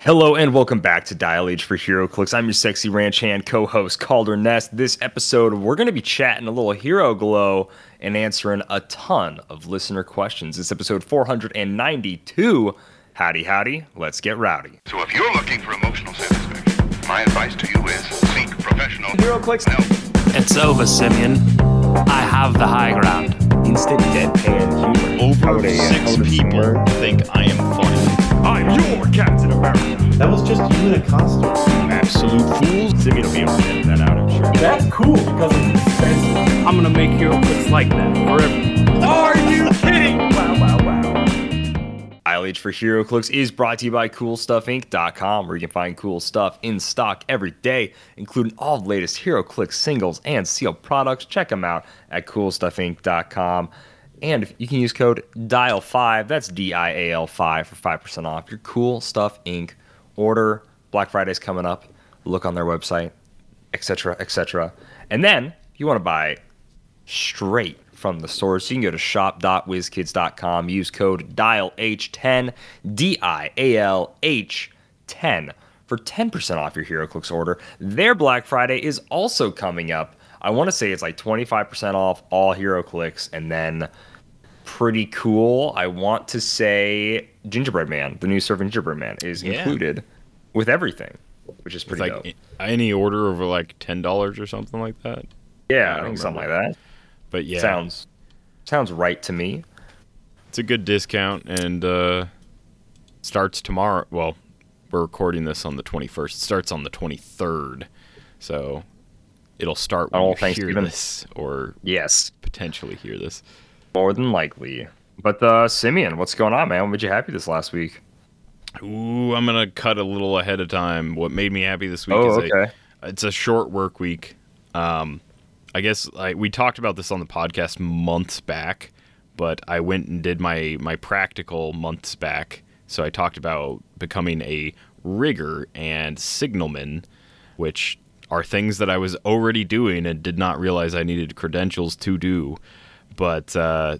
Hello and welcome back to Dial H for HeroClix. I'm your sexy ranch hand co-host Kalder Nest. This episode, we're going to be chatting a little Hero Glow and answering a ton of listener questions. It's episode 492. Howdy, howdy. Let's get rowdy. So if you're looking for emotional satisfaction, my advice to you is seek professional HeroClix help. It's over, Simeon. I have the high ground. instant deadpan humor. Over How would six people think I am funny. I'm your Captain America. That was just you in a costume. Absolute fools. Simeon will be able to edit that out, I'm sure. That's cool because it's expensive. I'm gonna make HeroClix like that forever. Are you kidding? Wow, wow, wow. ILH for HeroClix is brought to you by CoolStuffInc.com, where you can find cool stuff in stock every day, including all the latest HeroClix singles and sealed products. Check them out at CoolStuffInc.com. And you can use code DIAL5, that's D I A L 5 for 5% off your Cool Stuff Inc. order. Black Friday's coming up. Look on their website, etc., etc. And then, if you want to buy straight from the source. You can go to shop.wizkids.com, use code DIAL-H10, D-I-A-L-H 10 for 10% off your HeroClix order. Their Black Friday is also coming up. I want to say it's like 25% off all HeroClix and then pretty cool. I want to say Gingerbread Man, the new Surfing Gingerbread Man is Yeah. included with everything, which is It's pretty like dope. i- any order over like ten dollars or something like that. Yeah, I I think something like that. But yeah, Sounds sounds right to me. it's a good discount and uh, starts tomorrow. Well, we're recording this on the twenty first. It starts on the twenty third, so it'll start when Oh, you hear Thanksgiving. this or Yes, potentially hear this. more than likely. But uh, Simeon, what's going on, man? What made you happy this last week? Ooh, I'm gonna cut a little ahead of time. What made me happy this week Oh, is okay. it's a short work week. Um, I guess I, we talked about this on the podcast months back, but I went and did my my practical months back. So I talked about becoming a rigger and signalman, which are things that I was already doing and did not realize I needed credentials to do. But uh,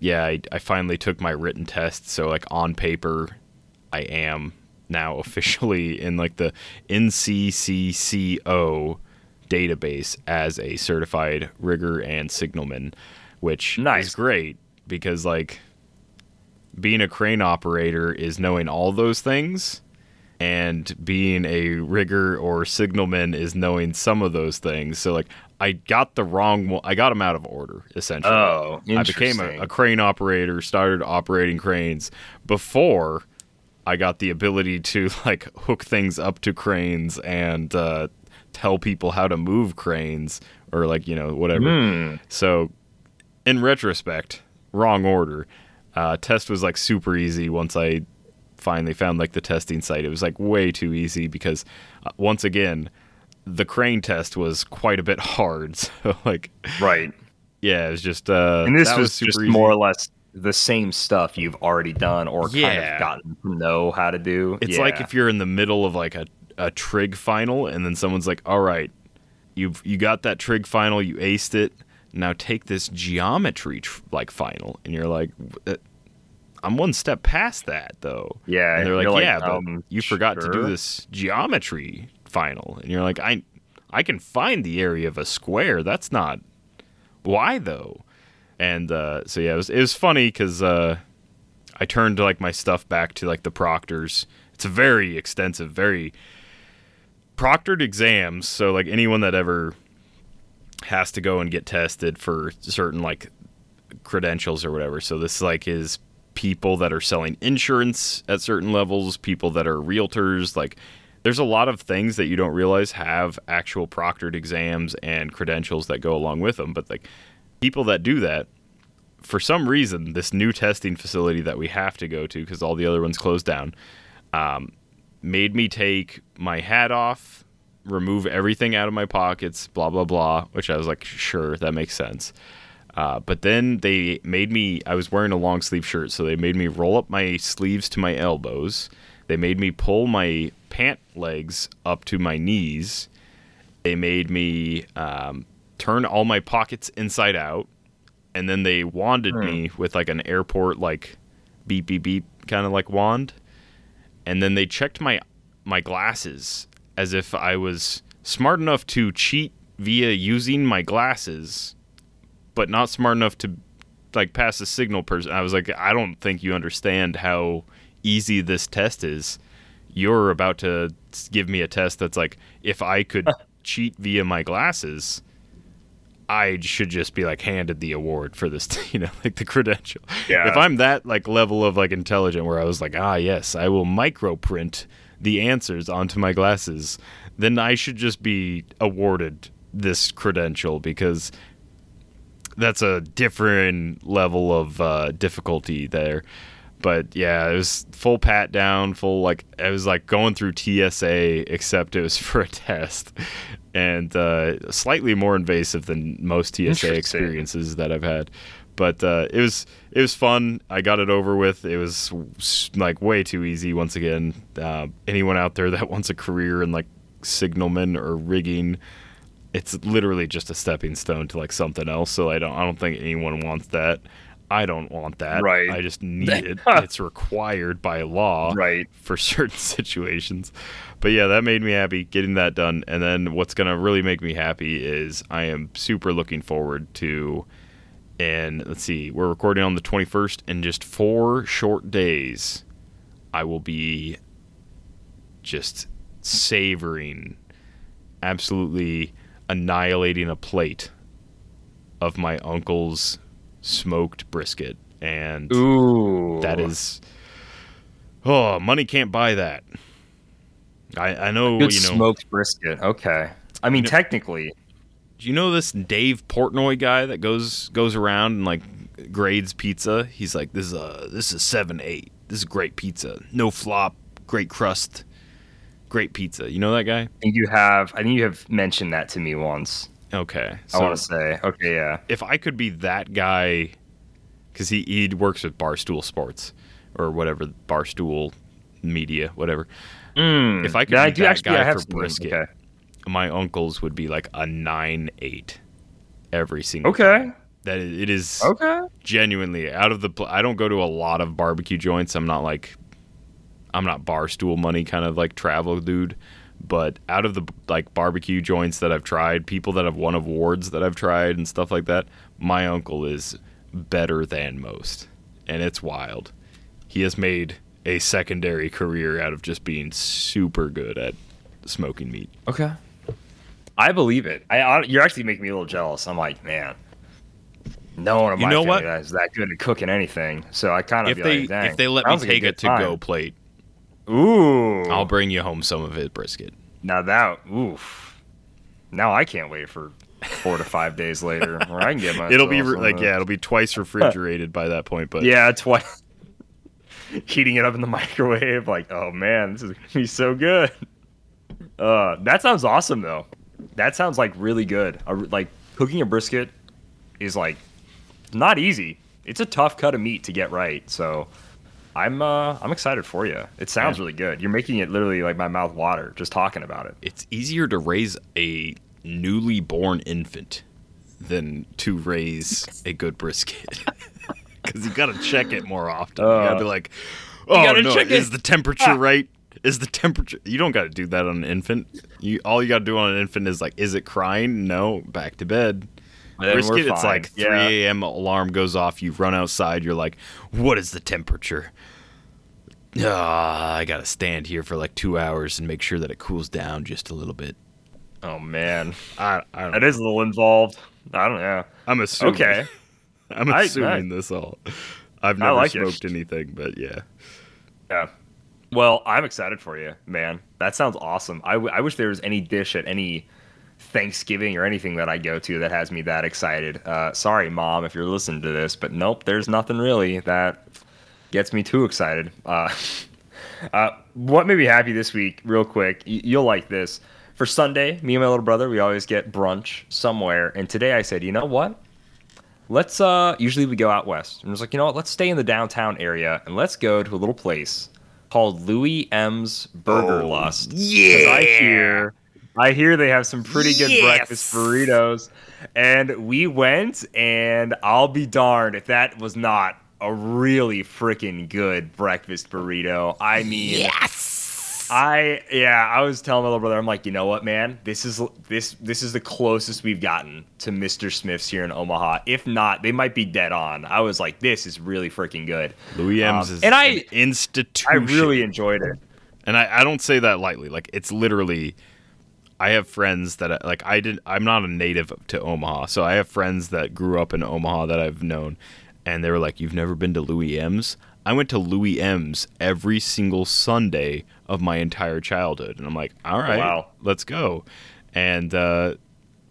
yeah, I, I finally took my written test. So like on paper, I am now officially in like the NCCCO database as a certified rigger and signalman, which Nice. is great because like being a crane operator is knowing all those things and being a rigger or signalman is knowing some of those things. So like I got the wrong one. I got them out of order essentially. Oh, I became a, a crane operator, started operating cranes before I got the ability to like hook things up to cranes and uh, tell people how to move cranes or like you know whatever. Hmm. So, in retrospect, wrong order. Uh, test was like super easy once I finally found like the testing site. It was like way too easy because uh, once again, the crane test was quite a bit hard. So like, Right. yeah, it was just uh, And this that was, just easy. more or less the same stuff you've already done or kind of gotten to know how to do. It's Yeah. like if you're in the middle of like a, a trig final and then someone's like, "All right, you've you got that trig final, you aced it. Now take this geometry tr- like final." And you're like, "Uh, "I'm one step past that though." Yeah, And they're like, "Yeah, but um, you forgot to do this geometry final." And you're like, "I I can find the area of a square. That's not why though." And uh, so yeah, it was it was funny because uh, I turned like my stuff back to like the proctors. It's a very extensive, very proctored exams. So like anyone that ever has to go and get tested for certain like credentials or whatever. So this like is people that are selling insurance at certain levels, people that are realtors, like there's a lot of things that you don't realize have actual proctored exams and credentials that go along with them, but like people that do that for some reason this new testing facility that we have to go to because all the other ones closed down um, made me take my hat off remove everything out of my pockets blah blah blah which i was like sure that makes sense uh, but then they made me i was wearing a long sleeve shirt so they made me roll up my sleeves to my elbows. They made me pull my pant legs up to my knees. They made me um, turn all my pockets inside out and then they wanded me with like an airport like beep beep beep kind of like wand. And then they checked my my glasses as if I was smart enough to cheat via using my glasses, but not smart enough to like pass a signal person. I was like, I don't think you understand how easy this test is. You're about to give me a test that's like, if I could cheat via my glasses, I should just be like handed the award for this, you know, like the credential. Yeah. If I'm that like level of like intelligent where I was like, ah, yes, I will micro print the answers onto my glasses, then I should just be awarded this credential because that's a different level of uh, difficulty there. But yeah, it was full pat down, full like it was like going through TSA, except it was for a test, and uh, slightly more invasive than most TSA experiences that I've had. But uh, it was it was fun. I got it over with. It was like way too easy. Once again, uh, anyone out there that wants a career in like signalman or rigging, it's literally just a stepping stone to like something else. So I don't I don't think anyone wants that. I don't want that. Right. I just need it. it's required by law Right. for certain situations. But yeah, that made me happy getting that done. And then what's going to really make me happy is I am super looking forward to and let's see, we're recording on the 21st in just 4 short days I will be just savoring absolutely annihilating a plate of my uncle's smoked brisket and Ooh. that is oh money can't buy that. I i know good you know. smoked brisket. Okay. I mean, technically, do you know this dave portnoy guy that goes goes around and like grades pizza? He's like this is a this is seven eight. This is great pizza. No flop great crust great pizza you know that guy I think you have. I think you have mentioned that to me once. okay I want to say. Okay, yeah. if I could be that guy, because he he works with Barstool Sports or whatever Barstool Media, whatever. Mm, If I could yeah, be I that actually. guy I have for brisket, Okay. my uncle's would be like a nine eight every single. Okay. That it is Okay. genuinely out of the. Pl- I don't go to a lot of barbecue joints. I'm not like, I'm not bar stool money kind of like travel dude. But out of the like barbecue joints that I've tried, people that have won awards that I've tried and stuff like that, my uncle is better than most, and it's wild. He has made a secondary career out of just being super good at smoking meat. Okay. I believe it. I, I you're actually making me a little jealous. I'm like, man, no one of You my know family what? is that good at cooking anything. So I kind of If they like, if they let me take a to go plate, Ooh, I'll bring you home some of it brisket. now that oof. Now I can't wait for four to five days later, where I can get my. It'll be re- like yeah, it'll be twice refrigerated by that point. But yeah, twice. Heating it up in the microwave, like, oh man, this is gonna be so good. Uh, that sounds awesome though. That sounds like really good. A, like cooking a brisket is like not easy. It's a tough cut of meat to get right. So I'm uh I'm excited for you. It sounds Yeah. really good. You're making it literally like my mouth water just talking about it. it's easier to raise a newly born infant than to raise a good brisket because you got to check it more often. you got to Uh, be like, oh no, is it." the temperature right? Is the temperature? You don't got to do that on an infant. You all you got to do on an infant is like, is it crying? No, back to bed. Then Brisket, it's like 3 Yeah. a.m. alarm goes off. You run outside. You're like, what is the temperature? Ah, I gotta stand here for like two hours and make sure that it cools down just a little bit. Oh man, I, I don't that is a little involved. I don't know. I'm assuming. Okay. I'm assuming I- this all. I've never like it. smoked anything, but yeah. Yeah. Well, I'm excited for you, man. That sounds awesome. I, w- I wish there was any dish at any Thanksgiving or anything that I go to that has me that excited. Uh, sorry, mom, if you're listening to this, but nope, there's nothing really that gets me too excited. Uh, uh, what made me happy this week, real quick, y- you'll like this. For Sunday, me and my little brother, we always get brunch somewhere. And today I said, you know what? Let's uh usually we go out west. And I was like, you know what, let's stay in the downtown area and let's go to a little place called Louie M's Burger Lust. Yeah. I hear I hear they have some pretty good breakfast burritos. And we went and I'll be darned if that was not a really freaking good breakfast burrito. I mean yes. I yeah, I was telling my little brother, I'm like, you know what, man, this is this this is the closest we've gotten to Mr. Smith's here in Omaha. If not, they might be dead on. I was like, this is really freaking good. Louie M's Um, is and I- an institution. I really enjoyed it. and I, I don't say that lightly. Like it's literally, I have friends that like I did. I'm not a native to Omaha, so I have friends that grew up in Omaha that I've known, and they were like, "You've never been to Louie M's?" I went to Louie M's every single Sunday of my entire childhood, and I'm like, "All right, Wow. let's go," and uh,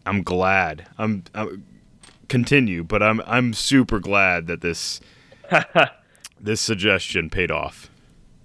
I'm glad. I'm, I'm continue, but I'm I'm super glad that this this suggestion paid off.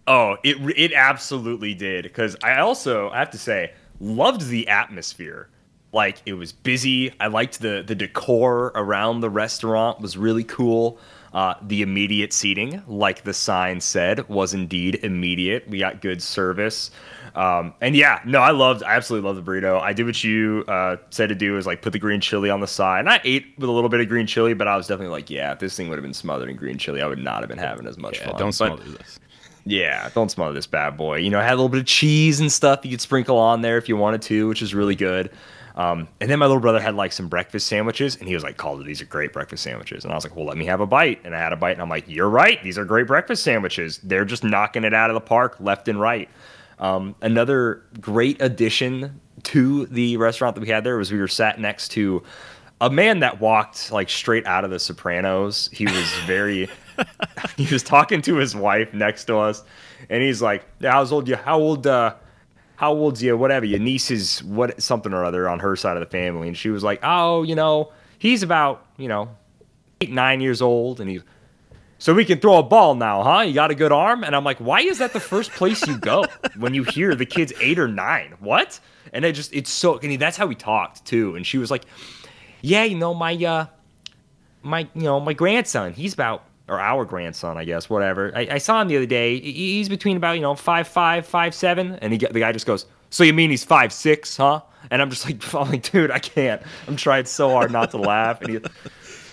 Oh, it it absolutely did because I also I have to say loved the atmosphere. Like it was busy. I liked the the decor around the restaurant was really cool. Uh, the immediate seating, like the sign said, was indeed immediate. We got good service. Um, and yeah, no, I loved, I absolutely loved the burrito. I did what you uh, said to do is like put the green chili on the side. And I ate with a little bit of green chili, but I was definitely like, yeah, if this thing would have been smothered in green chili, I would not have been having as much Yeah, fun. don't But- smother this. Yeah, don't smother this bad boy. You know, it had a little bit of cheese and stuff you could sprinkle on there if you wanted to, which is really good. Um, and then my little brother had like some breakfast sandwiches, and he was like, "Kalder, these are great breakfast sandwiches." And I was like, "Well, let me have a bite." And I had a bite, and I'm like, "You're right. These are great breakfast sandwiches. They're just knocking it out of the park, left and right." Um, another great addition to the restaurant that we had there was we were sat next to a man that walked like straight out of The Sopranos. He was very he was talking to his wife next to us, and he's like, "How's old you? How old? uh How old's you? Whatever. Your niece is what something or other on her side of the family." And she was like, "Oh, you know, he's about you know eight nine years old, and he's." So we can throw a ball now, huh? You got a good arm? And I'm like, why is that the first place you go when you hear the kid's eight or nine? What? And it just, it's so, and that's how we talked too. And she was like, yeah, you know, my, uh, my you know my grandson he's about or our grandson i guess whatever. I, I saw him the other day. He's between about you know five five five seven. And he, the guy just goes so you mean he's five six huh? And i'm just like i'm like dude i can't. I'm trying so hard not to laugh. And he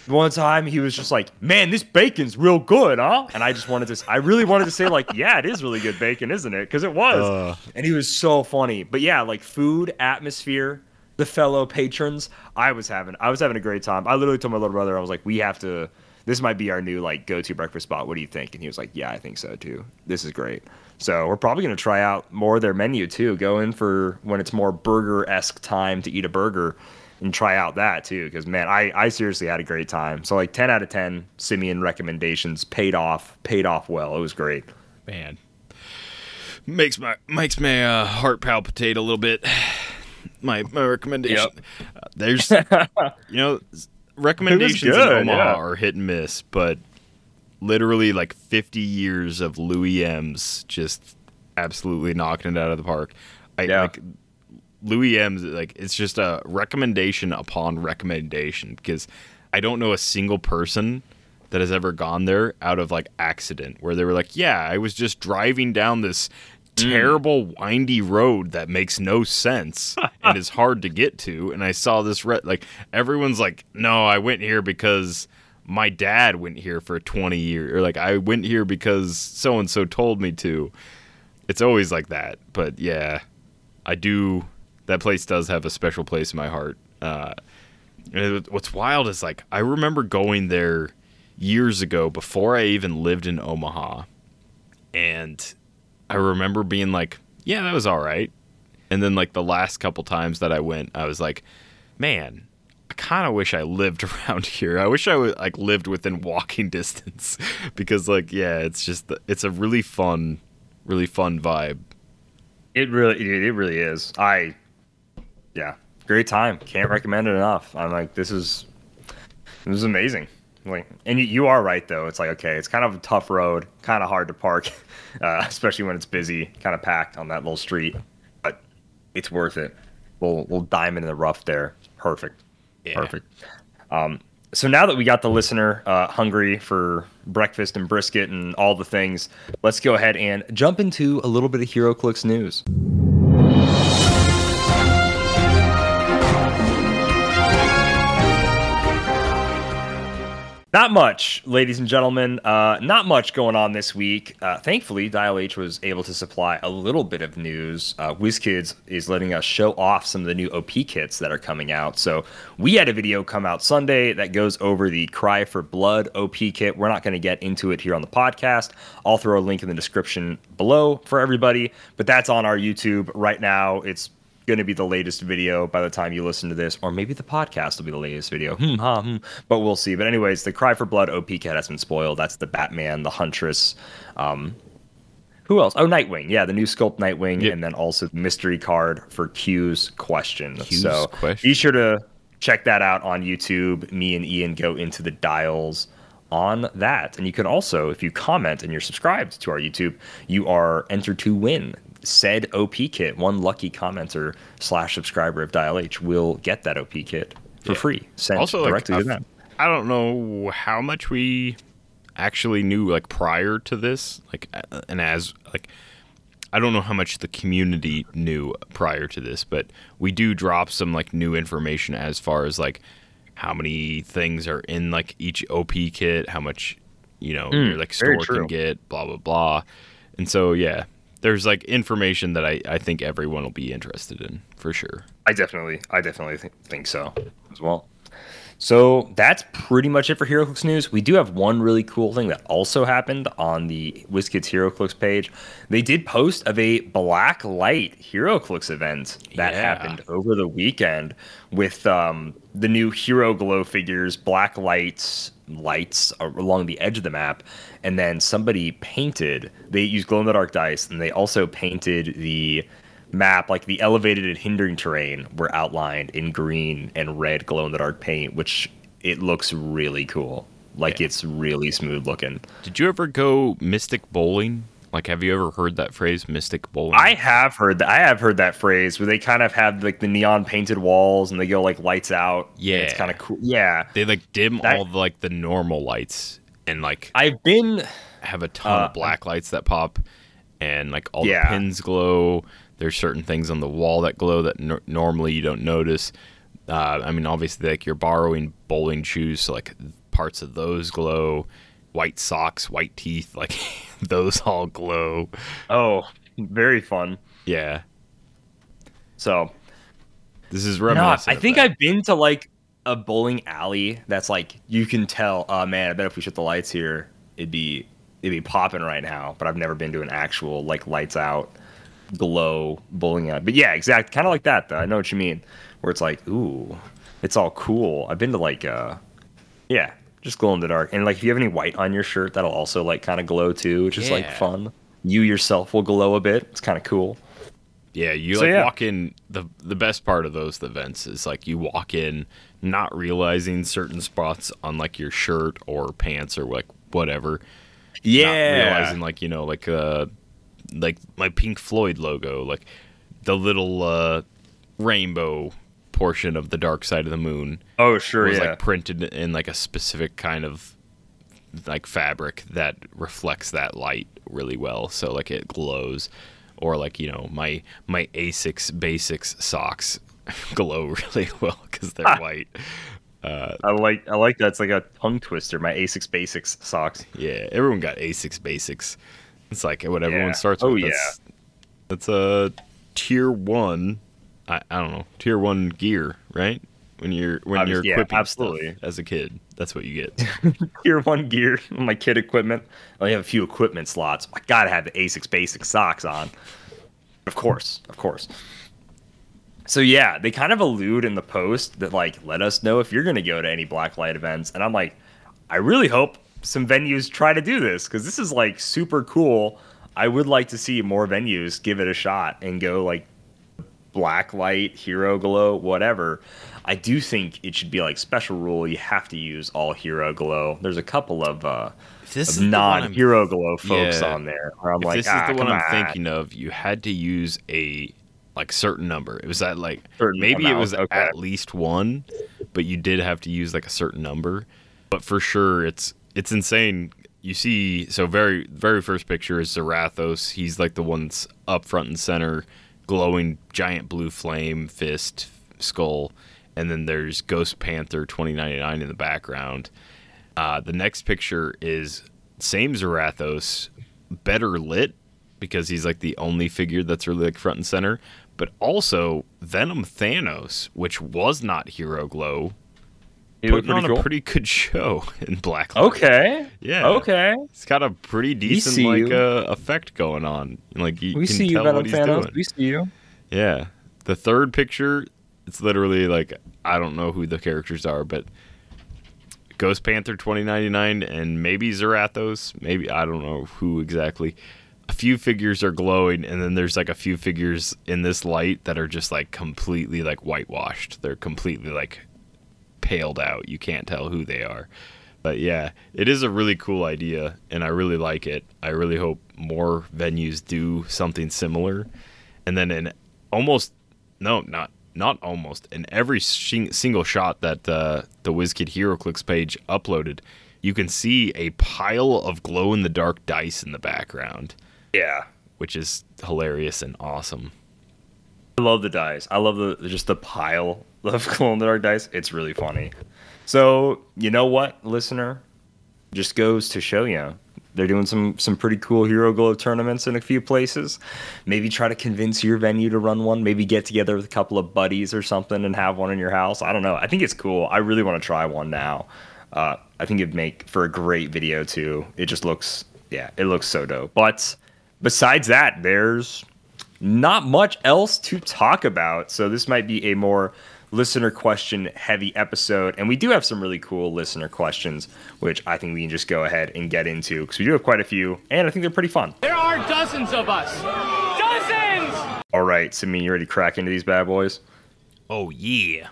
one time he was just like man this bacon's real good huh? And i just wanted to i really wanted to say like yeah it is really good bacon isn't it? Because it was. And he was so funny. But yeah like food atmosphere the fellow patrons i was having i was having a great time. I literally told my little brother i was like we have to this might be our new like go-to breakfast spot. What do you think? And he was like yeah i think so too. This is great. So we're probably going to try out more of their menu too. Go in for when it's more burger-esque time to eat a burger and try out that too because man I, I seriously had a great time. So like 10 out of 10 simeon recommendations paid off paid off well. It was great. Man. Makes my makes my uh, heart palpitate a little bit. My my recommendation uh, there's you know recommendations in omaha yeah. are hit and miss but literally like 50 years of louie m's just absolutely knocking it out of the park i Yeah. like Louie M's like it's just a recommendation upon recommendation because I don't know a single person that has ever gone there out of like accident where they were like, yeah, I was just driving down this terrible windy road that makes no sense and is hard to get to and I saw this re- like everyone's like, "No, I went here because my dad went here for 20 years or like I went here because so and so told me to." It's always like that. But yeah, I do. That place does have a special place in my heart. Uh, it- what's wild is like I remember going there years ago before I even lived in Omaha, and I remember being like, "Yeah, that was all right." And then like the last couple times that I went, I was like, "Man." I kind of wish I lived around here. I wish I would like lived within walking distance because like yeah, it's just it's a really fun, really fun vibe. It really, it really is. I, yeah, great time. Can't recommend it enough. I'm like, this is, this is amazing. Like, and you, you are right though. It's like, okay, it's kind of a tough road, kind of hard to park, uh, especially when it's busy, kind of packed on that little street. But it's worth it. We'll we'll diamond in the rough there. Perfect. Yeah. Perfect. Um, so now that we got the listener uh, hungry for breakfast and brisket and all the things, let's go ahead and jump into a little bit of HeroClix news. Not much, ladies and gentlemen. Uh, not much going on this week. Uh, thankfully, Dial H was able to supply a little bit of news. Uh, WizKids is letting us show off some of the new OP kits that are coming out. So we had a video come out Sunday that goes over the Cry for Blood OP kit. We're not going to get into it here on the podcast. I'll throw a link in the description below for everybody, but that's on our YouTube right now. It's going to be the latest video by the time you listen to this, or maybe the podcast will be the latest video. Hmm, ha, hmm. But we'll see. But anyways, the Cry for Blood OP kit has been spoiled. That's the Batman, the Huntress. Um, who else? Oh, Nightwing. Yeah, the new sculpt Nightwing, Yep. and then also the mystery card for Q's question. Q's so question. be sure to check that out on YouTube. Me and Ian go into the dials on that. And you can also, if you comment and you're subscribed to our YouTube, you are entered to win said OP kit. One lucky commenter slash subscriber of Dial H will get that OP kit for Yeah. free. Sent also like directly to I've- them. I don't know how much we actually knew like prior to this like and as like I don't know how much the community knew prior to this but we do drop some like new information as far as like how many things are in like each OP kit how much you know hmm. your like store can get blah blah blah and so yeah there's like information that I, I think everyone will be interested in for sure I definitely, I definitely think, think so as well. So that's pretty much it for HeroClix news. We do have one really cool thing that also happened on the WizKids HeroClix page. They did post of a black light HeroClix event that Yeah. happened over the weekend with um, the new Hero Glow figures, black lights, lights along the edge of the map, and then somebody painted. They used glow in the dark dice, and they also painted the map, like the elevated and hindering terrain, were outlined in green and red glow in the dark paint, which it looks really cool. Like Yeah. it's really smooth looking. Did you ever go mystic bowling? Like, have you ever heard that phrase, mystic bowling? I have heard that. I have heard that phrase where they kind of have like the neon painted walls and they go like lights out. Yeah, it's kind of cool. Yeah, they like dim That- all the, like the normal lights and like I've been. have a ton uh, of black lights that pop, and like all Yeah. the pins glow. There's certain things on the wall that glow that nor normally you don't notice. Uh, I mean, obviously, like you're borrowing bowling shoes, so like parts of those glow. White socks, white teeth, like those all glow. Oh, very fun. Yeah, So this is No, reminiscent. I of think that. I've been to like a bowling alley that's like you can tell. Oh man, I bet if we shut the lights here, it'd be it'd be popping right now. But I've never been to an actual like lights out glow bowling alley. But yeah, exact kind of like that. Though I know what you mean. Where it's like, ooh, it's all cool. I've been to like uh, yeah, just glow in the dark. And like if you have any white on your shirt, that'll also like kind of glow too, which is like fun. You yourself will glow a bit. It's kind of cool. Yeah, you So, like yeah. walk in the the best part of those events is like you walk in not realizing certain spots on like your shirt or pants or like whatever. Yeah, Not realizing like, you know, like uh like my Pink Floyd logo, like the little uh rainbow portion of the dark side of the moon Oh sure, was yeah. like printed in like a specific kind of like fabric that reflects that light really well so like it glows or like you know my my asics basics socks glow really well because they're Ah. white I like I like that. It's like a tongue twister. My Asics Basics socks. yeah everyone got asics basics it's like what everyone Yeah. starts Oh, with that's, that's a tier one I, I don't know tier one gear right when you're when you're yeah, equipping absolutely. as a kid that's what you get Tier one gear. My kid equipment. I only have a few equipment slots. I gotta have the Asics Basics socks on. Of course, of course. So yeah, they kind of allude in the post that like let us know if you're gonna go to any blacklight events, and I'm like, I really hope some venues try to do this because this is like super cool. I would like to see more venues give it a shot and go like blacklight, hero glow, whatever. I do think it should be like special rule. You have to use all hero glow. There's a couple of uh, of is the one I'm- non-hero glow folks Yeah. on there. Where I'm if like, this ah, is the one I'm on. thinking of, you had to use a like certain number. It was at like Certain maybe it was okay. at least one, but you did have to use like a certain number. But for sure, it's it's insane. You see, so very very first picture is Zarathos. He's like the one that's up front and center, glowing giant blue flame fist skull, and then there's Ghost Panther 2099 in the background. Uh, the next picture is same Zarathos, better lit because he's like the only figure that's really like front and center, but also Venom Thanos, which was not Hero Glow, He putting on cool. a pretty good show in Black. Light. Okay. Yeah. Okay. It's got a pretty decent like uh, effect going on. Like you We can see you, tell Venom what he's Thanos. doing. We see you. Yeah. The third picture, it's literally like I don't know who the characters are, but Ghost Panther 2099 and maybe Zarathos, maybe I don't know who exactly. A few figures are glowing and then there's like a few figures in this light that are just like completely like whitewashed. They're completely like paled out. You can't tell who they are. But yeah, it is a really cool idea and I really like it. I really hope more venues do something similar. And then in almost no, not not almost in every shing- single shot that uh, the WizKid HeroClix page uploaded, you can see a pile of glow in the dark dice in the background, Yeah. which is hilarious and awesome. I love the dice. I love the just the pile of glow in the dark dice. It's really funny. So you know what, listener? Just goes to show you. They're doing some some pretty cool Hero Glow tournaments in a few places. Maybe try to convince your venue to run one. Maybe get together with a couple of buddies or something and have one in your house. I don't know. I think it's cool. I really want to try one now. Uh, I think it'd make for a great video too. It just looks, yeah, it looks so dope. But besides that, there's not much else to talk about. So this might be a more listener question heavy episode. And we do have some really cool listener questions, which I think we can just go ahead and get into because we do have quite a few. And I think they're pretty fun. There are dozens of us. Dozens! All right, Simi, you ready to crack into these bad boys? Oh yeah.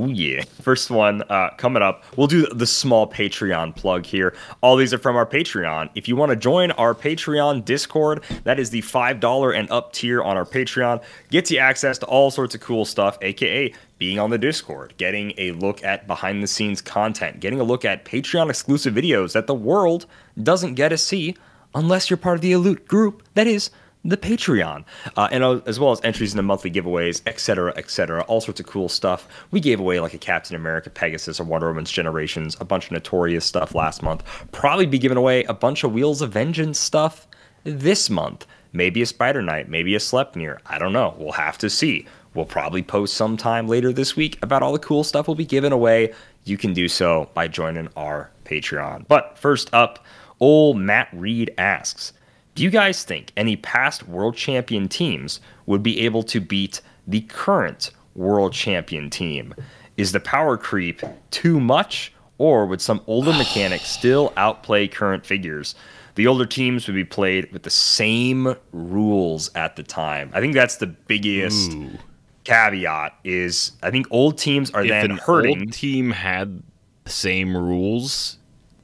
Oh yeah. First one uh, coming up. We'll do the small Patreon plug here. All these are from our Patreon. If you want to join our Patreon Discord, that is the $5 and up tier on our Patreon. Gets you access to all sorts of cool stuff, aka being on the Discord, getting a look at behind the scenes content, getting a look at Patreon exclusive videos that the world doesn't get to see unless you're part of the elite group that is the Patreon, uh, and uh, as well as entries in the monthly giveaways, etc., etc. All sorts of cool stuff. We gave away like a Captain America Pegasus or Wonder Woman's Generations, a bunch of Notorious stuff last month. Probably be giving away a bunch of Wheels of Vengeance stuff this month. Maybe a Spider Knight, maybe a Sleipnir. I don't know. We'll have to see. We'll probably post sometime later this week about all the cool stuff we'll be giving away. You can do so by joining our Patreon. But first up, old Matt Reed asks. Do you guys think any past world champion teams would be able to beat the current world champion team? Is the power creep too much, or would some older mechanics still outplay current figures? The older teams would be played with the same rules at the time. I think that's the biggest Ooh. caveat. Is I think old teams are If then an hurting. old team had the same rules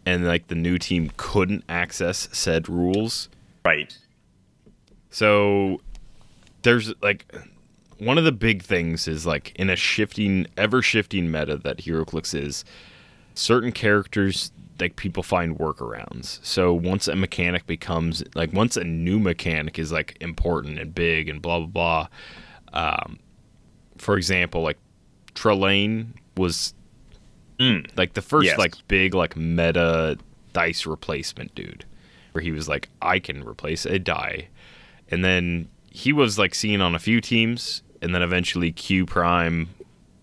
and like the new team couldn't access said rules, right. So there's like one of the big things is like in a shifting, ever shifting meta that HeroClix is, certain characters like people find workarounds. So once a mechanic becomes like once a new mechanic is like important and big and blah blah blah. Um, for example, like Trelane was like the first Yes. like big like meta dice replacement dude, where he was like I can replace a die, and then he was like seen on a few teams, and then eventually Q Prime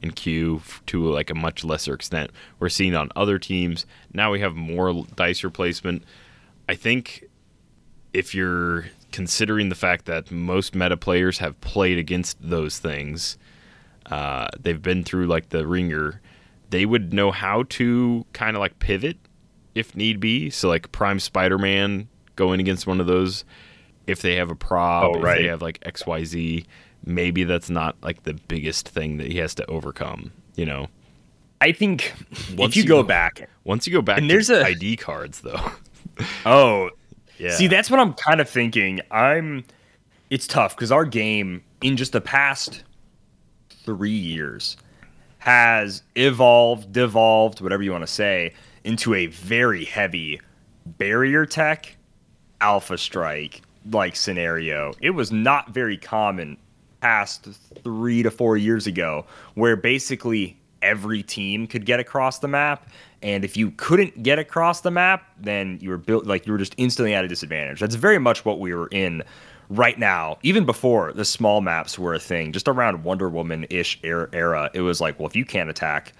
and Q to like a much lesser extent were seen on other teams. Now we have more dice replacement. I think if you're considering the fact that most meta players have played against those things, uh, they've been through like the ringer, they would know how to kind of like pivot if need be. So like Prime Spider-Man going against one of those, if they have a prop, Oh, if they have like X Y Z, maybe that's not like the biggest thing that he has to overcome. You know, I think Once if you, you go go- back, once you go back And to there's a- ID cards though, oh, yeah. See, that's what I'm kind of thinking. I'm. It's tough because our game in just the past three years has evolved, devolved, whatever you want to say, into a very heavy barrier tech, alpha strike like scenario. It was not very common past three to four years ago, where basically every team could get across the map. And if you couldn't get across the map, then you were built like you were just instantly at a disadvantage. That's very much what we were in right now. Even before the small maps were a thing, just around Wonder Woman ish er-, era, it was like, well, if you can't attack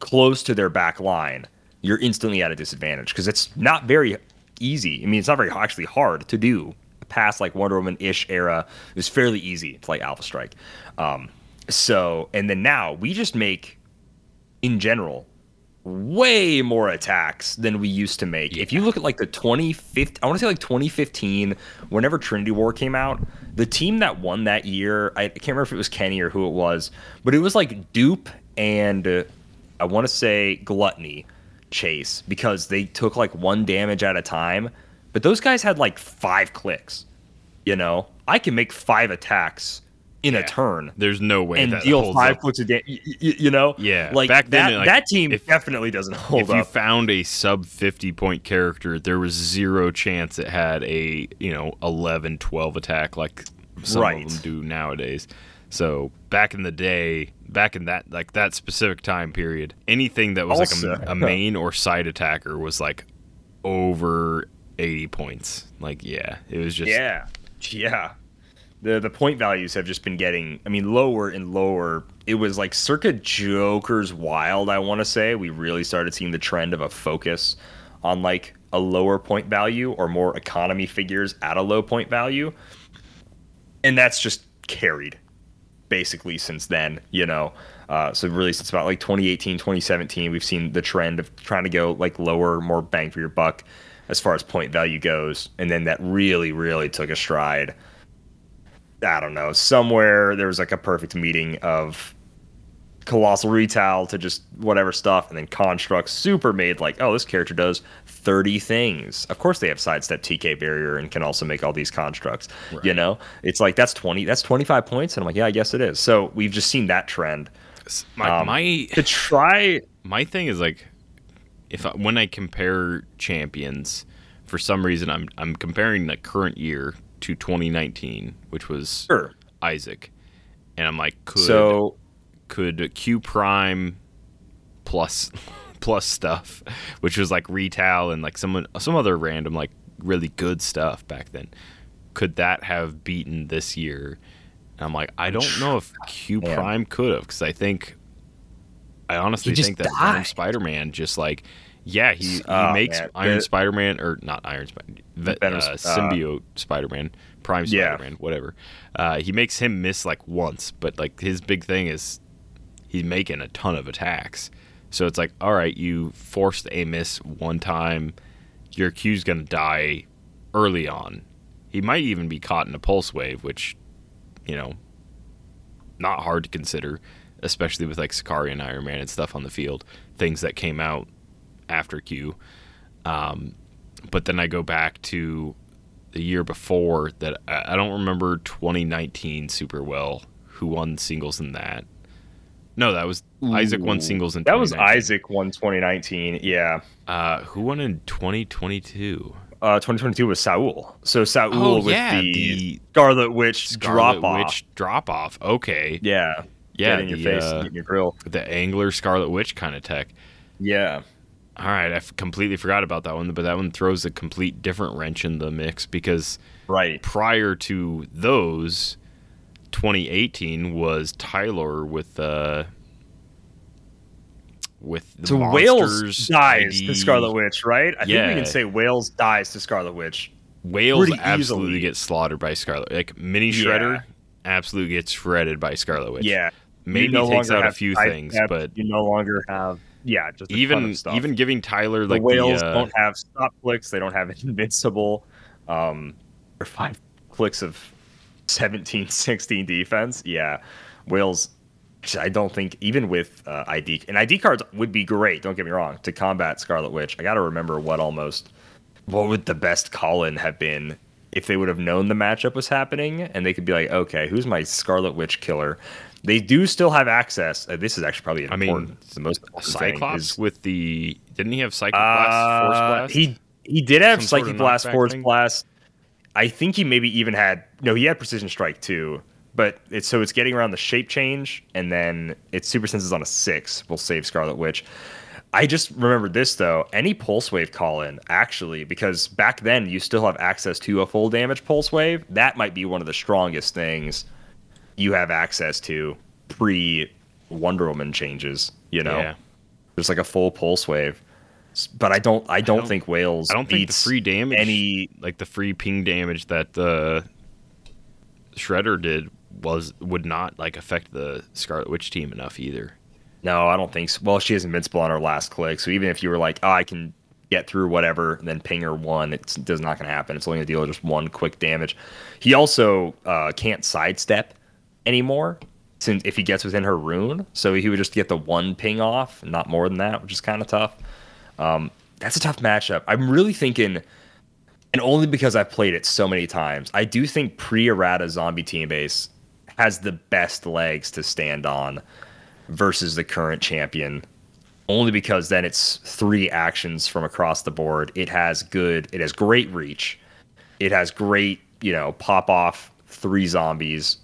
close to their back line, you're instantly at a disadvantage because it's not very easy. I mean, it's not very actually hard to do. Past like Wonder Woman ish era, it was fairly easy to like Alpha Strike. Um, so, and then now we just make, in general, way more attacks than we used to make. If you look at like the 2015, I want to say like 2015, whenever Trinity War came out, the team that won that year, I can't remember if it was Kenny or who it was, but it was like Dupe and uh, I want to say Gluttony Chase because they took like one damage at a time, but those guys had like five clicks. You know, I can make five attacks in a turn There's no way and deal five up. clicks a day. y- y- You know, Yeah, like back then, that. like, that team if- definitely doesn't hold up. if you found a sub 50 point character, there was zero chance it had a, you know, 11, 12 attack like some Right. of them do nowadays. So back in the day, back in that like that specific time period, anything that was Also- like a, a main or side attacker was like over 80 points. Like yeah, it was just yeah, yeah. The the point values have just been getting. I mean, lower and lower. It was like circa Joker's Wild. I want to say we really started seeing the trend of a focus on like a lower point value or more economy figures at a low point value, and that's just carried basically since then, you know. Uh, so really since about like 2018, 2017, we've seen the trend of trying to go like lower, more bang for your buck as far as point value goes. And then that really, really took a stride. I don't know, somewhere there was like a perfect meeting of colossal retail to just whatever stuff and then constructs super made like oh this character does 30 things. Of course they have sidestep tk barrier and can also make all these constructs you know? It's like that's 20 that's 25 points? And i'm like yeah i guess it is. So we've just seen that trend. My Um, my to try my thing is like if I, when I compare champions, for some reason I'm I'm comparing the current year to 2019, which was sure. Isaac, and I'm like, could so could Q Prime plus plus stuff, which was like retail and like someone some other random like really good stuff back then, could that have beaten this year? And I'm like, I don't know if Q. Prime could have because I think I honestly think that Iron. Spider-Man just like yeah he, he Oh, makes man. Iron The- Spider-Man or not Iron Spider uh, uh, symbiote Spider-Man Prime Spider-Man whatever uh, he makes him miss like once but like his big thing is he's making a ton of attacks so it's like all right you forced a miss one time your Q's gonna die early on he might even be caught in a pulse wave which you know not hard to consider especially with like Sakari and Iron Man and stuff on the field, things that came out after Q. Um, but then I go back to the year before that I don't remember 2019 super well. Who won singles in that? No, that was Isaac won singles in that was isaac won 2019 yeah. Uh, who won in 2022? uh 2022 was saul. So saul Oh, with yeah, the, the scarlet witch Scarlet drop off Witch drop off. Okay, yeah. Yeah, Get in your the, face uh, get in your grill. the Angler Scarlet Witch kind of tech. yeah. All right, I f- completely forgot about that one, but that one throws a complete different wrench in the mix because right. prior to those, 2018 was Tyler with uh with the So monsters Wales dies ID. to Scarlet Witch, right? I think we can say Wales dies to Scarlet Witch. Wales pretty absolutely easily. gets slaughtered by Scarlet. Like Mini Yeah. Shredder absolutely gets shredded by Scarlet Witch. Yeah, maybe no takes out a few side things, but you no longer have yeah, just even even giving Tyler the like whales the, uh, don't have stop clicks. They don't have invincible. Um, or five clicks of 17, 16 defense. Yeah, whales. I don't think even with uh, ID and ID cards would be great. Don't get me wrong to combat Scarlet Witch. I got to remember what almost what would the best call in have been if they would have known the matchup was happening and they could be like, okay, who's my Scarlet Witch killer? They do still have access. Uh, this is actually probably I mean, important. it's the most Cyclops is- with the didn't he have Psychic Blast, Force uh, Blast? He he did have Some sort of Blast, Force thing? Blast. I think he maybe even had no. He had Precision Strike too. but it's so it's getting around the shape change, and then its super senses on a six will save Scarlet Witch. I just remember this though. Any pulse wave call in, actually, because back then you still have access to a full damage pulse wave. That might be one of the strongest things you have access to pre Wonder Woman changes. You know, Yeah. there's like a full pulse wave. But I don't. I don't, don't- think Wales. I don't think the free damage, Any like the free ping damage that uh, Shredder did, was would not like affect the Scarlet Witch team enough either. No, I don't think so. Well, she is invincible on her last click, so even if you were like, oh, I can get through whatever, then ping her one, it's does not going to happen. It's only going to deal just one quick damage. He also uh, can't sidestep anymore since if he gets within her rune, so he would just get the one ping off, not more than that, which is kind of tough. Um, that's a tough matchup. I'm really thinking, and only because I've played it so many times, I do think pre-errata zombie team base has the best legs to stand on versus the current champion. Only because then it's three actions from across the board. It has good it has great reach. It has great you know pop off three zombies.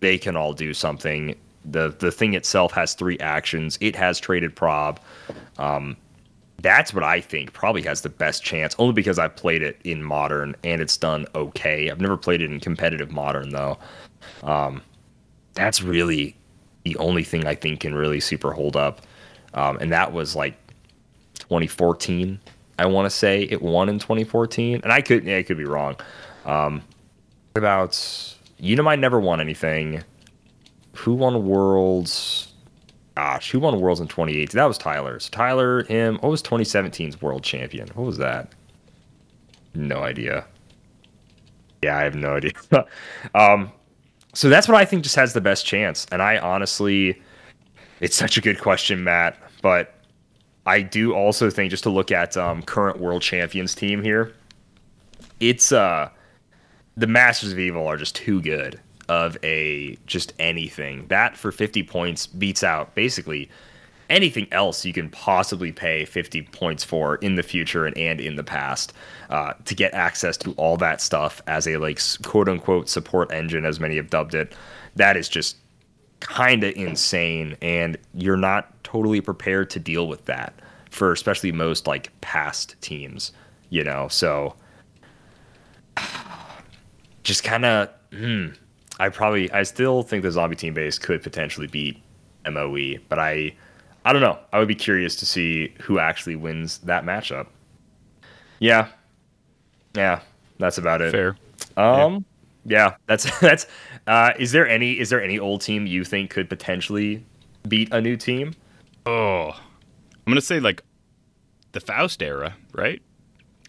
They can all do something. The the thing itself has three actions. It has traded prob. Um that's what I think probably has the best chance, only because I've played it in modern and it's done okay. I've never played it in competitive modern though. Um, that's really the only thing I think can really super hold up. Um, and that was like 2014. I want to say it won in 2014, and I could yeah, I could be wrong. Um, about Unimind never won anything. Who won Worlds? Gosh, who won Worlds in 2018? That was Tyler. So Tyler, him. What was 2017's World Champion? What was that? No idea. Yeah, I have no idea. um, so that's what I think just has the best chance. And I honestly, it's such a good question, Matt. But I do also think just to look at um, current world champions team here, it's uh the Masters of Evil are just too good of a just anything. That for 50 points beats out basically anything else you can possibly pay 50 points for in the future and, and in the past uh, to get access to all that stuff as a like quote unquote support engine as many have dubbed it. That is just kind of insane and you're not totally prepared to deal with that for especially most like past teams you know? So just kind of mm, i probably i still think the zombie team base could potentially beat moe but i i don't know i would be curious to see who actually wins that matchup yeah yeah that's about it Fair. um, yeah, that's that's. Uh, is there any is there any old team you think could potentially beat a new team? Oh, I'm gonna say like the Faust era, right?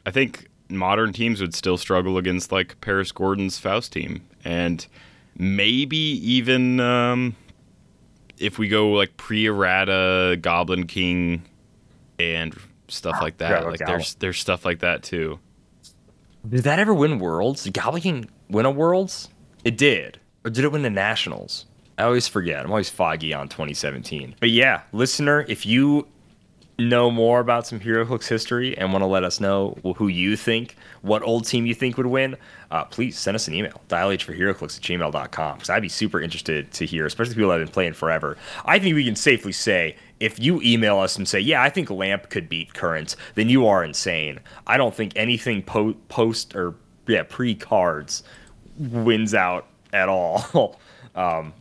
I think modern teams would still struggle against like Paris Gordon's Faust team, and maybe even um, if we go like pre-errata Goblin King and stuff like that. like Like Goblin. there's there's stuff like that too. Did that ever win Worlds? Did Goblin King win a Worlds? It did, or did it win the Nationals? I always forget. I'm always foggy on 2017. But yeah, listener, if you know more about some HeroClix history and want to let us know who you think, what old team you think would win, uh, please send us an email, dialh for HeroClix at gmail.com, because I'd be super interested to hear, especially people that have been playing forever. I think we can safely say if you email us and say, yeah, I think Lamp could beat Current, then you are insane. I don't think anything po- post or yeah pre cards wins out at all. um,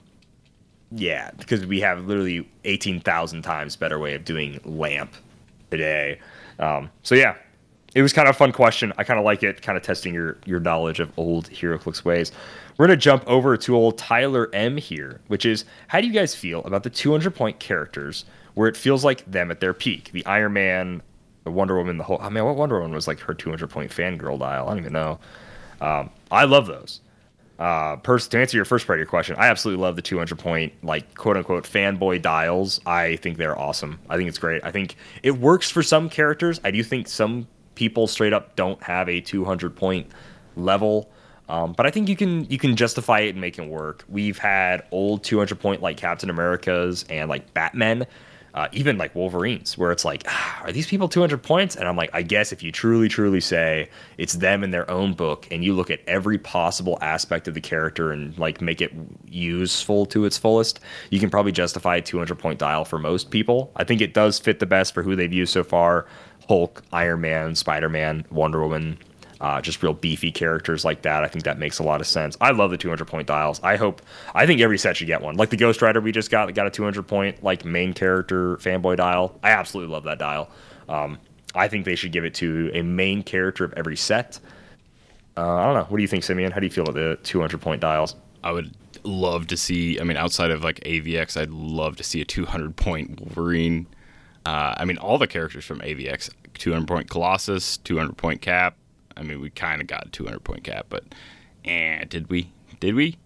yeah, because we have literally 18,000 times better way of doing lamp today. Um, so yeah, it was kind of a fun question. I kind of like it, kind of testing your your knowledge of old HeroClix ways. We're gonna jump over to old Tyler M here, which is how do you guys feel about the 200 point characters where it feels like them at their peak? The Iron Man, the Wonder Woman, the whole. I mean, what Wonder Woman was like her 200 point fangirl dial? I don't even know. Um, I love those uh, pers- to answer your first part of your question, I absolutely love the 200 point, like quote unquote fanboy dials. I think they're awesome. I think it's great. I think it works for some characters. I do think some people straight up don't have a 200 point level. Um, but I think you can you can justify it and make it work. We've had old 200 point like Captain America's and like Batman uh, even like Wolverines, where it's like, ah, are these people 200 points? And I'm like, I guess if you truly, truly say it's them in their own book, and you look at every possible aspect of the character and like make it useful to its fullest, you can probably justify a 200 point dial for most people. I think it does fit the best for who they've used so far: Hulk, Iron Man, Spider Man, Wonder Woman. Uh, just real beefy characters like that. I think that makes a lot of sense. I love the 200 point dials. I hope, I think every set should get one. Like the Ghost Rider we just got, got a 200 point like main character fanboy dial. I absolutely love that dial. Um, I think they should give it to a main character of every set. Uh, I don't know. What do you think, Simeon? How do you feel about the 200 point dials? I would love to see. I mean, outside of like AVX, I'd love to see a 200 point Wolverine. Uh, I mean, all the characters from AVX 200 point Colossus, 200 point Cap. I mean, we kind of got a 200 point Cap, but eh, did we? Did we?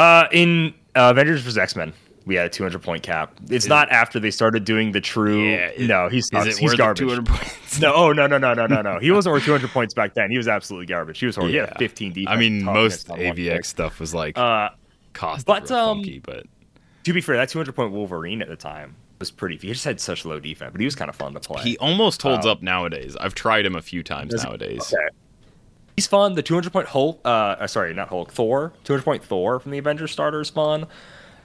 Uh, in uh, Avengers vs X Men, we had a 200 point cap. It's not after they started doing the true. Yeah, it- no, he's Is it He's worth garbage. 200 points? No, oh, no, no, no, no, no, no. He wasn't worth 200 points back then. He was absolutely garbage. He was horrible. He had 15 defense. I mean, most AVX stuff was like Uh, cost but, um, funky, but to be fair, that 200 point Wolverine at the time was pretty. He just had such low defense, but he was kind of fun to play. he almost holds Oh. up nowadays. I've tried him a few times nowadays. Okay. He's fun. The 200 point Hulk, uh, uh, sorry, not Hulk, Thor. 200 point Thor from the Avengers starter is fun.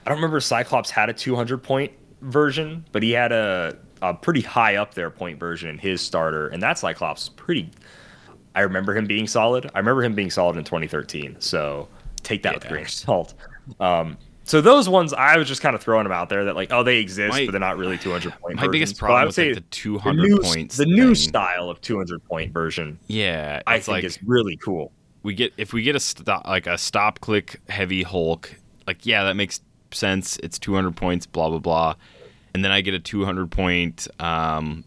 I don't remember if Cyclops had a 200 point version, but he had a, a pretty high up there point version in his starter, and that Cyclops is pretty. I remember him being solid. I remember him being solid in 2013. So take that with a grain of salt. Um, so those ones, I was just kind of throwing them out there that like, oh, they exist, My- but they're not really 200 point. My biggest versions. But I problem would with say like, the the 200 new, points, the new thing- style of 200 point version, Yeah, I think like is really cool. we get if we get a stop like a stop click heavy Hulk, like yeah, that makes sense. It's 200 points, blah blah blah, and then I get a 200 point, um,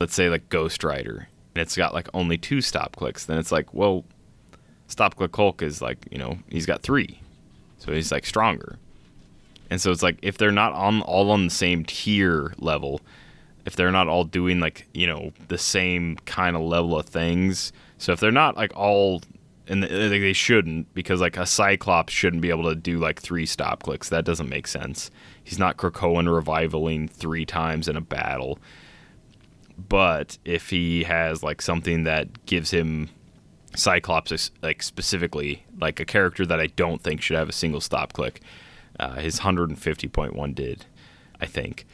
let's say like Ghost Rider, and it's got like only two stop clicks. Then it's like, well, stop click Hulk is like you know he's got three, so he's like stronger, and so it's like if they're not on all on the same tier level, if they're not all doing like you know the same kind of level of things so if they're not like all and they shouldn't because like a cyclops shouldn't be able to do like three stop clicks that doesn't make sense. He's not krakoan revivaling three times in a battle. But if he has like something that gives him cyclops like specifically like a character that i don't think should have a single stop click uh, his 150.1 did i think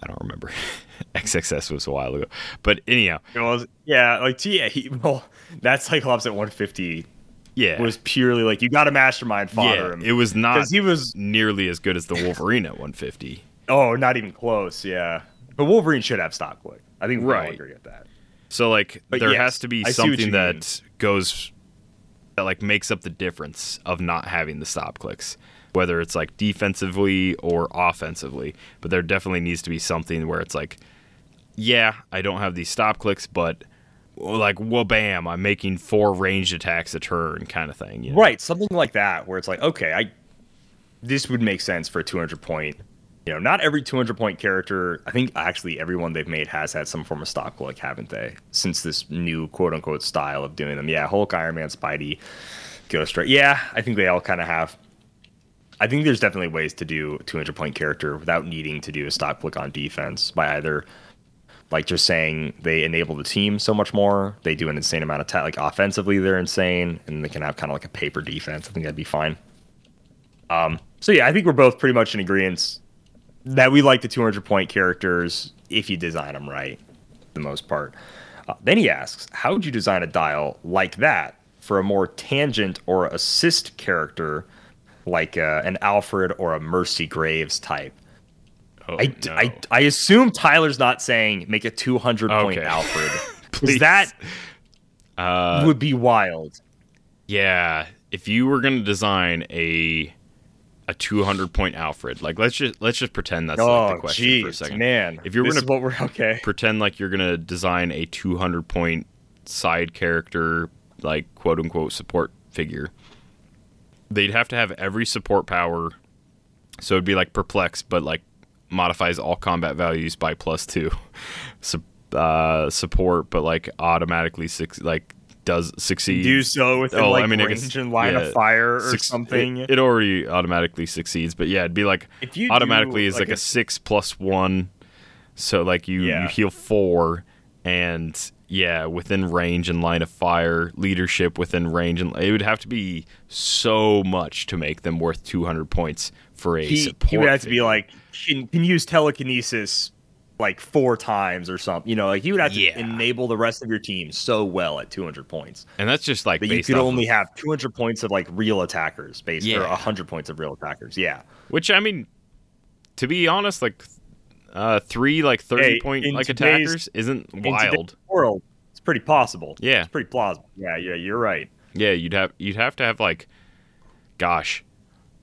I don't remember. XXS was a while ago, but anyhow, It was, yeah, like yeah, he, well, that Cyclops at 150 yeah, was purely like you got a mastermind fodder yeah, him. it was not because he was nearly as good as the Wolverine at 150. oh, not even close. Yeah, but Wolverine should have stop click. I think we Right. all agree with that. So like, But there yes, has to be I see what something that goes that like makes up the difference of not having the stop clicks, whether it's like defensively or offensively. But there definitely needs to be something where it's like, yeah, I don't have these stop clicks, but like, well, bam, I'm making four ranged attacks a turn, kind of thing. you know? Right, something like that, where it's like, okay, I this would make sense for a 200 point. You know, not every 200 point character. I think actually everyone they've made has had some form of stop click, haven't they? Since this new quote unquote style of doing them. Yeah, Hulk, Iron Man, Spidey, Ghost Rider. Yeah, I think they all kind of have. I think there's definitely ways to do a 200 point character without needing to do a stop click on defense by either like just saying they enable the team so much more. They do an insane amount of ta- like offensively, they're insane, and they can have kind of like a paper defense. I think that'd be fine. Um, so yeah, I think we're both pretty much in agreement that we like the 200 point characters if you design them right, the most part. Uh, then he asks, how would you design a dial like that for a more tangent or assist character, like uh, an Alfred or a Mercy Graves type? Oh, I, no. I, I assume Tyler's not saying make a 200 point Okay. Alfred. That Uh, would be wild. Yeah, if you were gonna design a a 200 point Alfred, like let's just let's just pretend that's like Oh, the question for a jeez, second. man. if you're this gonna we're okay. pretend like you're gonna design a 200 point side character, like quote unquote support figure, they'd have to have every support power. So it'd be like perplex, but like modifies all combat values by plus two. Sup- uh, support, but like automatically six like does succeed. Do so with Oh, like I mean, range guess- and line yeah, of fire or something. It, it already automatically succeeds, but yeah, it'd be like If you automatically is like, like, a, a- six plus one So like you, Yeah. you heal four, and yeah, within range and line of fire, leadership within range, and it would have to be so much to make them worth 200 points for a He, support. he would have to be like can, can use telekinesis like four times or something. You know, like you would have to Yeah. enable the rest of your team so well at 200 points and that's just like that you could only of- have 200 points of like real attackers, based or Yeah. 100 points of real attackers. Yeah. Which I mean, to be honest, like uh, three like 30 Hey, point like attackers isn't wild. world, it's pretty possible. Yeah. It's pretty plausible. Yeah, yeah, you're right. Yeah, you'd have you'd have to have like, gosh,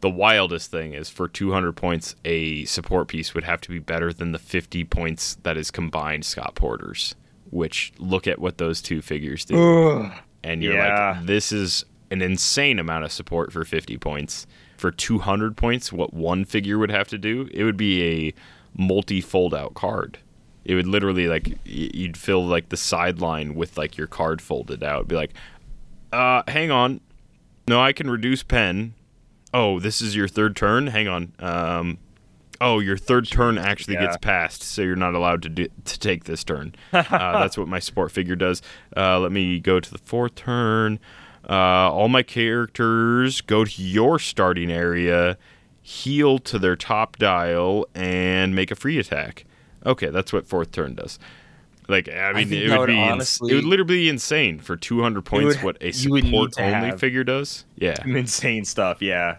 the wildest thing is for 200 points, a support piece would have to be better than the 50 points that is combined Scott Porter's. Which look at what those two figures do, and you're Yeah. like, this is an insane amount of support for 50 points. For 200 points, what one figure would have to do, it would be a multi fold out card. It would literally like you'd fill like the sideline with like your card folded out. It'd be like, uh, hang on. No, I can reduce pen. Oh, this is your third turn. Hang on. Um, oh, your third turn actually Yeah. gets passed, so you're not allowed to do, to take this turn. uh, that's what my support figure does. Uh, let me go to the fourth turn. Uh, all my characters go to your starting area, heal to their top dial, and make a free attack. Okay, that's what fourth turn does. Like I mean, think it would would be ins- honestly- it would literally be insane for 200 points. would- what a support only figure does. Yeah, insane stuff. Yeah.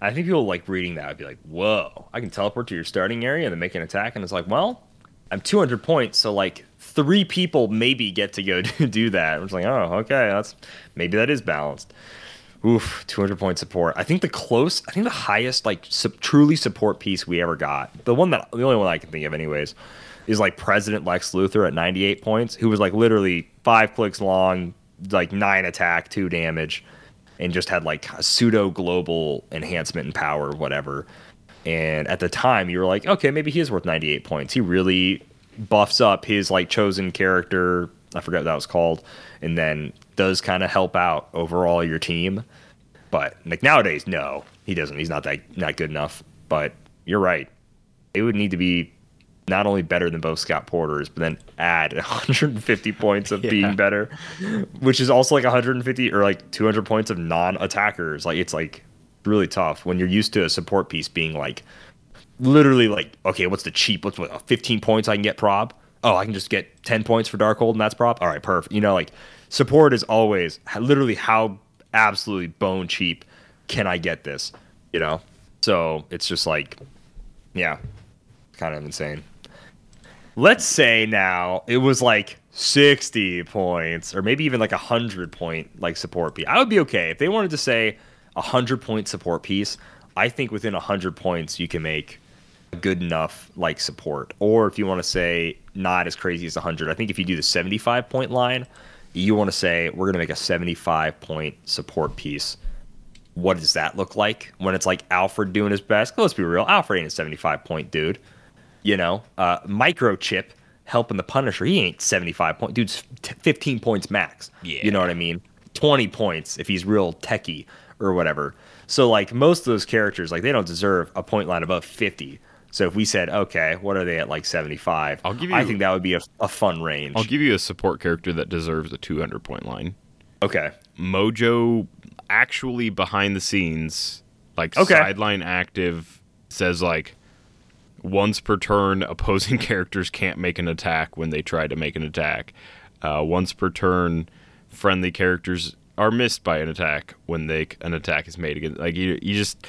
I think people like reading that I'd be like, "Whoa! I can teleport to your starting area and then make an attack." And it's like, well, I'm 200 points, so like three people maybe get to go do that. I'm like, oh, okay, that's maybe that is balanced. Oof, 200 point support. I think the close, I think the highest like truly support piece we ever got, the one that the only one I can think of, anyways, is like President Lex Luthor at 98 points, who was like literally five clicks long, like nine attack, two damage, and just had like a pseudo global enhancement and power, whatever. And at the time, you were like, okay, maybe he is worth 98 points. He really buffs up his like chosen character. I forget what that was called, and then does kind of help out overall your team. But like nowadays, no, he doesn't. He's not that not good enough. But you're right. It would need to be not only better than both Scott Porters, but then add 150 points of Yeah. being better, which is also like 150 or like 200 points of non-attackers. Like it's like really tough when you're used to a support piece being like literally like okay, what's the cheap? What's what, 15 points I can get prob? Oh, I can just get 10 points for Darkhold and that's prop. All right, perfect. You know, like support is always literally how absolutely bone cheap can I get this? You know, so it's just like yeah, kind of insane. Let's say now it was like 60 points or maybe even like a 100 point like support piece. I would be okay if they wanted to say a 100 point support piece. I think within 100 points you can make a good enough like support. Or if you want to say not as crazy as 100, I think if you do the 75 point line, you want to say we're going to make a 75 point support piece. What does that look like when it's like Alfred doing his best? Let's be real, Alfred ain't a 75 point dude. You know, uh, microchip helping the Punisher. He ain't 75 point. Dude's t- 15 points max. Yeah. You know what I mean? 20 points if he's real techie or whatever. So like most of those characters, like they don't deserve a point line above 50. So if we said, okay, what are they at like 75? I'll give you, I think that would be a, a fun range. I'll give you a support character that deserves a 200 point line. okay. Mojo actually behind the scenes, like Okay. sideline active, says like once per turn, opposing characters can't make an attack when they try to make an attack. Uh, once per turn, friendly characters are missed by an attack when they an attack is made against. Like you, you just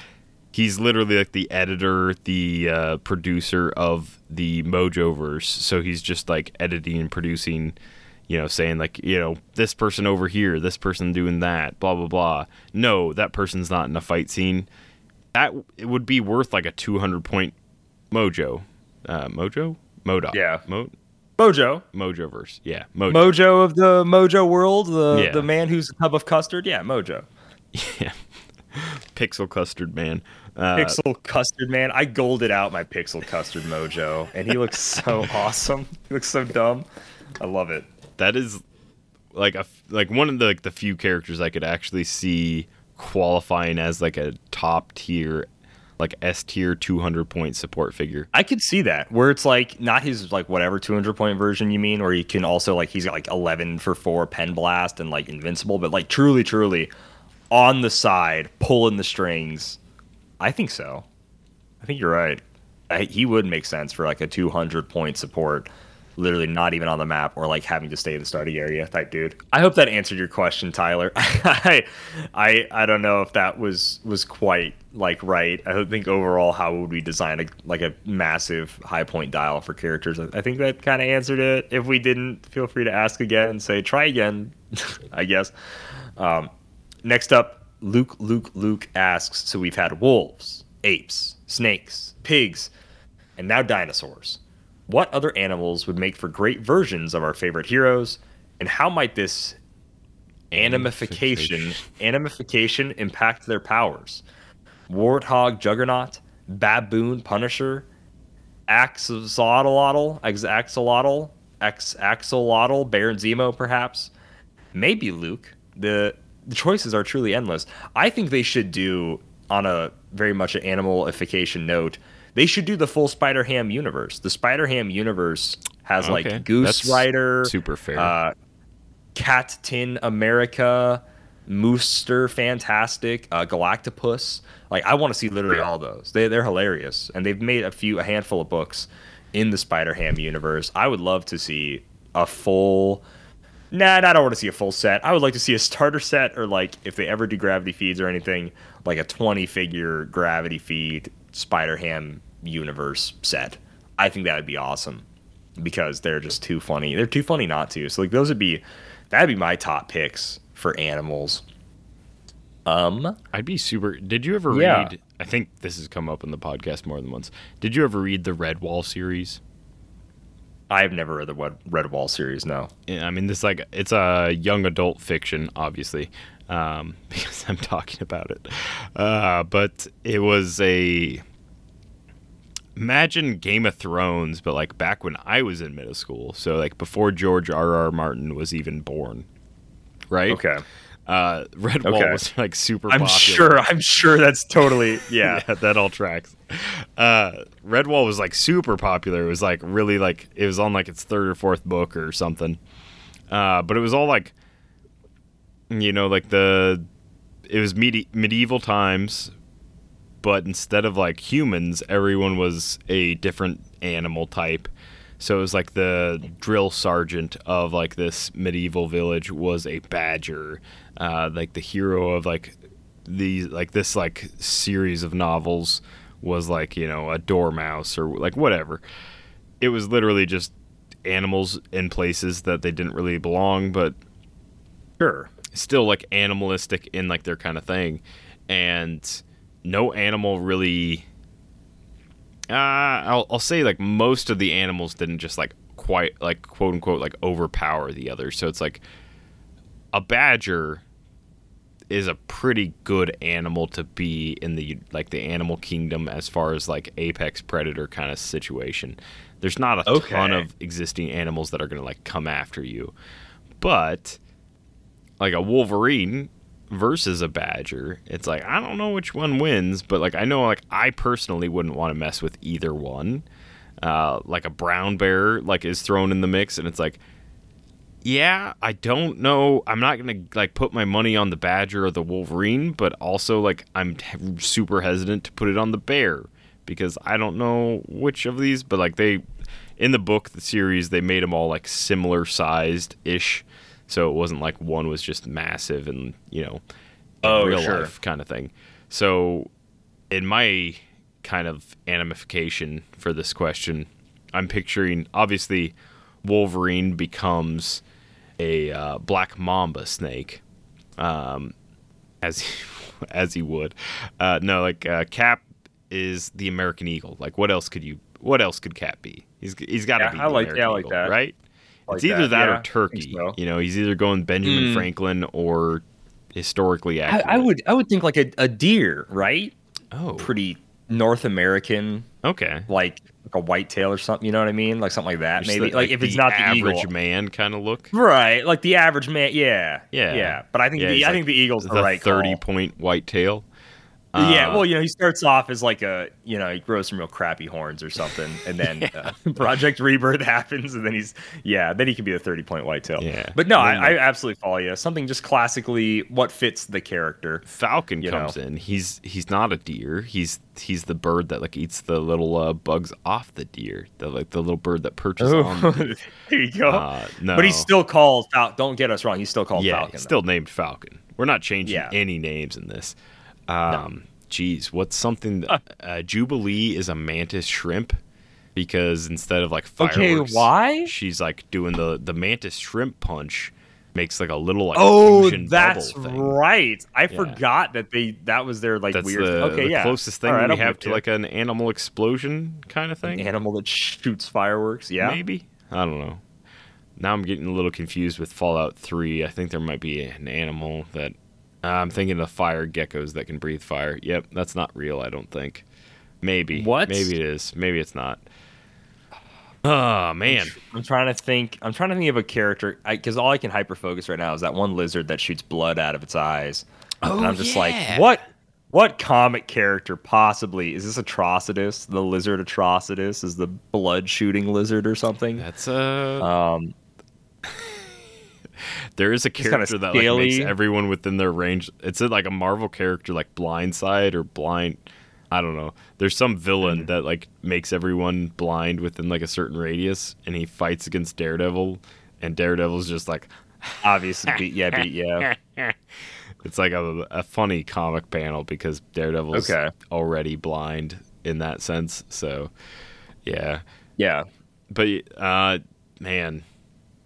he's literally like the editor, the uh, producer of the Mojoverse. So he's just like editing and producing, you know, saying like, you know, this person over here, this person doing that, blah blah blah. No, that person's not in a fight scene. That it would be worth like a 200 point Mojo, uh, Mojo, MODOK, Yeah. Mo- Mojo. Mojoverse, yeah, Mojo. Mojo of the Mojo world, the, Yeah. the man who's a tub of custard. Yeah, Mojo. Yeah. Pixel Custard Man. Uh, Pixel Custard Man. I golded out my Pixel Custard Mojo, and he looks so awesome. He looks so dumb. I love it. that is like a like one of the like, the few characters I could actually see qualifying as like a top tier like S tier 200 point support figure. I could see that where it's like not his like whatever 200 point version you mean, or he can also like he's got like 11 for four pen blast and like invincible, but like truly, truly on the side pulling the strings. I think so. I think you're right. I, he would make sense for like a 200 point support, literally not even on the map or like having to stay in the starting area type dude. I hope that answered your question, Tyler. I, I, I don't know if that was was quite like right. I think overall how would we design a like a massive high point dial for characters. I think that kind of answered it. If we didn't, feel free to ask again and say try again. I guess. Um, next up, Luke Luke Luke asks. So we've had wolves, apes, snakes, pigs, and now dinosaurs. What other animals would make for great versions of our favorite heroes, and how might this animification animification impact their powers? Warthog Juggernaut, Baboon Punisher, Axolotl, Ax- Axolotl, Axolotl, Baron Zemo, perhaps. Maybe Luke. The the choices are truly endless. I think they should do on a very much an animalification note. They should do the full Spider Ham universe. The Spider Ham universe has Okay, like Goose that's Rider, super fair. uh, Cat Tin America, Mooster Fantastic, uh, Galactopus. Like I want to see literally all those. They they're hilarious, and they've made a few a handful of books in the Spider Ham universe. I would love to see a full. Nah, I don't want to see a full set. I would like to see a starter set, or like if they ever do gravity feeds or anything, like a twenty figure gravity feed Spider Ham universe set. I think that would be awesome because they're just too funny. They're too funny not to. So like those would be that'd be my top picks for animals. Um, I'd be super. Did you ever Yeah. read? I think this has come up in the podcast more than once. Did you ever read the Red Wall series? I've never read the Red, Red Wall series. No. Yeah, I mean, this like it's a young adult fiction, obviously, um, because I'm talking about it. Uh, but it was a imagine Game of Thrones, but like back when I was in middle school, so like before George R. R. Martin was even born, right? Okay. Uh, Red Wall Okay. was like super. I'm popular. sure. I'm sure that's totally yeah. yeah, that all tracks. Uh, Redwall was like super popular. It was like really like it was on like its third or fourth book or something. Uh, but it was all like, you know, like the it was medi- medieval times, but instead of like humans, everyone was a different animal type. So it was like the drill sergeant of like this medieval village was a badger. Uh, like the hero of like these like this like series of novels was like you know a dormouse or like whatever. It was literally just animals in places that they didn't really belong, but Sure. still like animalistic in like their kind of thing and no animal really uh I'll, I'll say like most of the animals didn't just like quite like quote unquote like overpower the others. So it's like a badger is a pretty good animal to be in the like the animal kingdom as far as like apex predator kind of situation. There's not a ton of existing animals that are going to like come after you. But like a Wolverine versus a Badger, it's like I don't know which one wins, but like I know like I personally wouldn't want to mess with either one. Uh, like a brown bear like is thrown in the mix, and it's like, yeah, I don't know. I'm not gonna like put my money on the Badger or the Wolverine, but also like I'm t- super hesitant to put it on the bear because I don't know which of these. But like they, in the book, the series, they made them all like similar sized ish, so it wasn't like one was just massive and you know, Oh, real sure. life kind of thing. So in my kind of animification for this question, I'm picturing obviously Wolverine becomes a uh, black mamba snake, um, as as he would. Uh, no, like uh, Cap is the American Eagle. Like, what else could you? What else could Cap be? He's he's got to Yeah, be. I like- American yeah, I like Eagle, that. right? Like it's either that, that, yeah, or Turkey. so. You know, he's either going Benjamin Mm. Franklin or historically I, accurate. I would I would think like a, a deer, right? Oh, Pretty North American, okay. like like a white tail or something. You know what I mean? Like something like that. Just maybe the- like, if it's not the average eagle. man kind of look. Right, like the average man. Yeah, Yeah. yeah. But I think Yeah, the I like think the eagle's the, the right thirty call. point white tail. yeah, Uh, well, you know, he starts off as like a, you know, he grows some real crappy horns or something, and then uh, Project Rebirth happens, and then he's, yeah, then he can be a thirty point whitetail. Yeah. but no, I, I absolutely follow you. Something just classically what fits the character. Falcon comes know. in. He's he's not a deer. He's he's the bird that like eats the little uh, bugs off the deer. The like the little bird that perches on. The, there you go. uh, no, But he's still called Fal- Don't get us wrong. He's still called yeah, Falcon. he's though. still named Falcon. We're not changing Yeah. any names in this. Um, Geez, what's something? That, uh, Jubilee is a mantis shrimp because instead of like Okay, fireworks, why? she's like doing the the mantis shrimp punch. Makes like a little like Oh, fusion that's bubble thing. right. I Yeah. forgot that they that was their like That's weird. the, okay, the yeah. closest thing right, we have to you. like an animal explosion kind of thing. an animal that shoots fireworks. Yeah. Maybe. I don't know. Now I'm getting a little confused with Fallout 3. I think there might be an animal that. Uh, I'm thinking of fire geckos that can breathe fire. Yep, that's not real, I don't think. Maybe. What? Maybe it is. Maybe it's not. Oh, man. I'm trying to think. I'm trying to think of a character because all I can hyper focus right now is that one lizard that shoots blood out of its eyes. Oh, and I'm just yeah. like, what? What comic character possibly is this? Atrocitus, the lizard Atrocitus, is the blood shooting lizard or something? That's a Um, there is a character that like, makes everyone within their range. It's like a Marvel character like Blindside or Blind I don't know. There's some villain Mm. that like makes everyone blind within like a certain radius and he fights against Daredevil and Daredevil's just like obviously, beat, yeah, beat, yeah. it's like a, a funny comic panel because Daredevil's Okay. already blind in that sense. So, yeah. Yeah. But uh, man,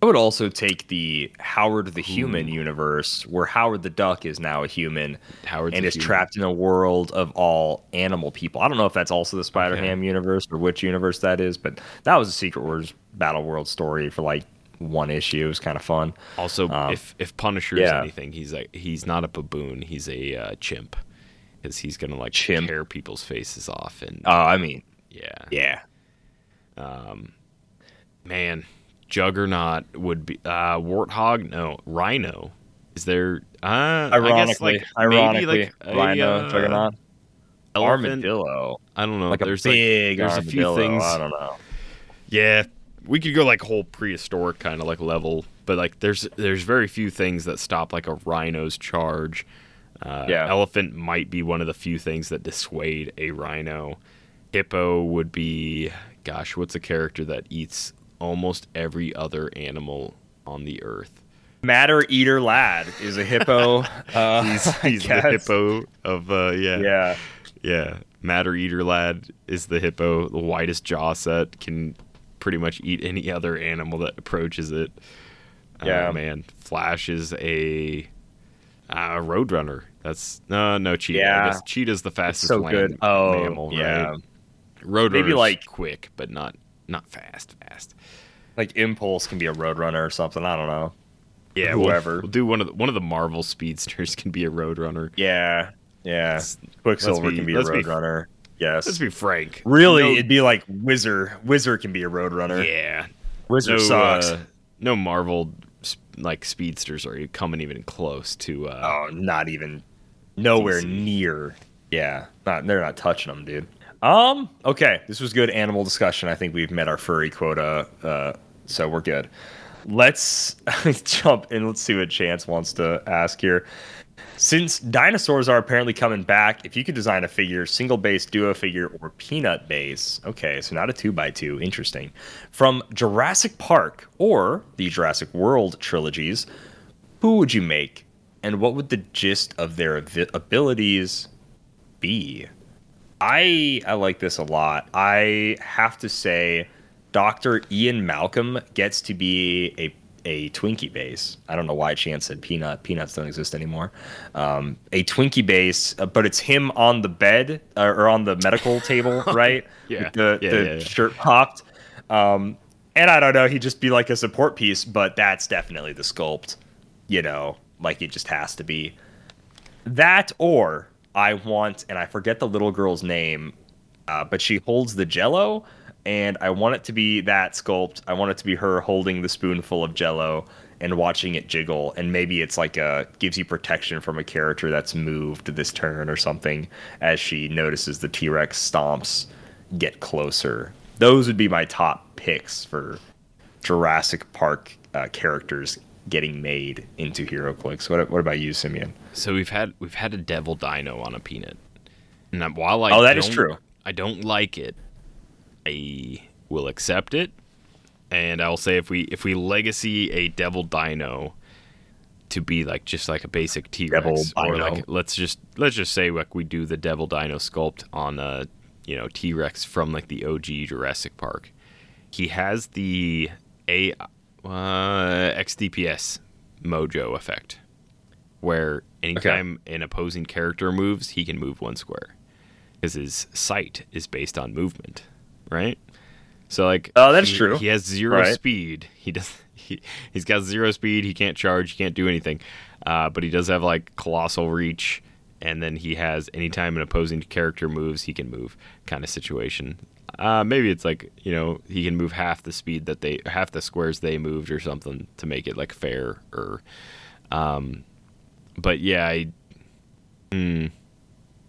I would also take the Howard the Human universe, where Howard the Duck is now a human Howard's and is human. trapped in a world of all animal people. I don't know if that's also the Spider Ham universe or which universe that is, but that was a Secret Wars Battle World story for like one issue. It was kind of fun. Also, Um, if if Punisher is anything, he's like he's not a baboon. He's a uh, chimp because he's gonna like Chimp. tear people's faces off and Oh, I mean, yeah, yeah. Um, man, Juggernaut would be uh, Warthog. No, Rhino. Is there? Uh, I guess, Ironically, like, ironically, maybe like a, Rhino, uh, Juggernaut, elephant. Armadillo, I don't know. like a there's big like there's a few things. I don't know. Yeah, we could go like whole prehistoric kind of like level, but like there's there's very few things that stop like a rhino's charge. Uh, Yeah. Elephant might be one of the few things that dissuade a rhino. Hippo would be, gosh, what's a character that eats almost every other animal on the earth? Matter Eater Lad is a hippo. Uh, He's, he's the hippo of uh, yeah Yeah. Yeah, Matter Eater Lad is the hippo. The widest jaw set can pretty much eat any other animal that approaches it. Yeah. oh, man. Flash is a uh, roadrunner. That's no, no cheetah. Yeah. cheetah's the fastest so land good. Oh, mammal, yeah. right? Roadrunner's Maybe, like- quick, but not not fast. Fast. Like Impulse can be a Roadrunner or something. I don't know. Yeah, we'll- Whoever. We'll, do one of the, one of the Marvel speedsters can be a roadrunner. Yeah. Yeah. Let's- Quicksilver let's be- can be a Roadrunner. Yes. Let's be frank. really, No- it'd be like Whizzer. Whizzer can be a Roadrunner. yeah. Whizzer no, sucks. uh, no Marvel like speedsters are coming even close to. Uh, oh, not even nowhere DC. near. Yeah. Not they're not touching them, dude. Um, okay. This was good animal discussion. I think we've met our furry quota. Uh, so we're good. Let's jump in. Let's see what Chance wants to ask here. Since dinosaurs are apparently coming back, if you could design a figure, single base, duo figure, or peanut base, okay, so not a two by two, interesting, from Jurassic Park or the Jurassic World trilogies, who would you make, and what would the gist of their abilities be? I I like this a lot. I have to say, Doctor Ian Malcolm gets to be a a Twinkie base. I don't know why Chance said peanut. Peanuts don't exist anymore. Um, a Twinkie base, uh, but it's him on the bed uh, or on the medical table, right? Yeah. With the, Yeah, the yeah, yeah. shirt popped. Um, and I don't know, he'd just be like a support piece, but that's definitely the sculpt, you know, like it just has to be. That or I want, and I forget the little girl's name, uh, but she holds the jello, and I want it to be that sculpt. I want it to be her holding the spoonful of jello, and watching it jiggle and maybe it's like a gives you protection from a character that's moved this turn or something as she notices the T-Rex stomps get closer. Those would be my top picks for Jurassic Park uh, characters getting made into HeroClix. What what about you, Simeon? So we've had we've had a devil dino on a peanut. And while I Oh, that is true. I don't like it. I will accept it, and I'll say if we if we legacy a devil dino to be like just like a basic T Rex, or like let's just let's just say like we do the devil dino sculpt on a you know T Rex from like the OG Jurassic Park. He has the a uh, XDPS Mojo effect, where anytime an opposing character moves, he can move one square, because his sight is based on movement, right? So like, Oh, that's he- true. He has zero Right. speed. He does. He, he's got zero speed. He can't charge. He can't do anything. Uh, but he does have like colossal reach. And then he has anytime an opposing character moves, he can move kind of situation. Uh, maybe it's like you know he can move half the speed that they half the squares they moved or something to make it like fair or. Um, but yeah, I. Hmm,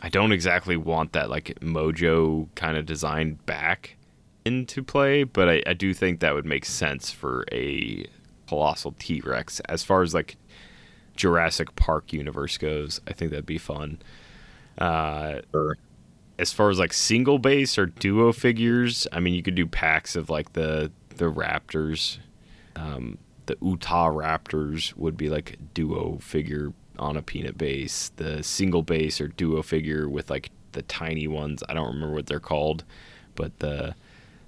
I don't exactly want that like Mojo kind of design back into play, but I, I do think that would make sense for a colossal T Rex as far as like Jurassic Park universe goes. I think that'd be fun. Uh, Sure. as far as like single base or duo figures, I mean, you could do packs of like the the Raptors. Um, the Utah Raptors would be like duo figure on a peanut base. The single base or duo figure with like the tiny ones. I don't remember what they're called, but the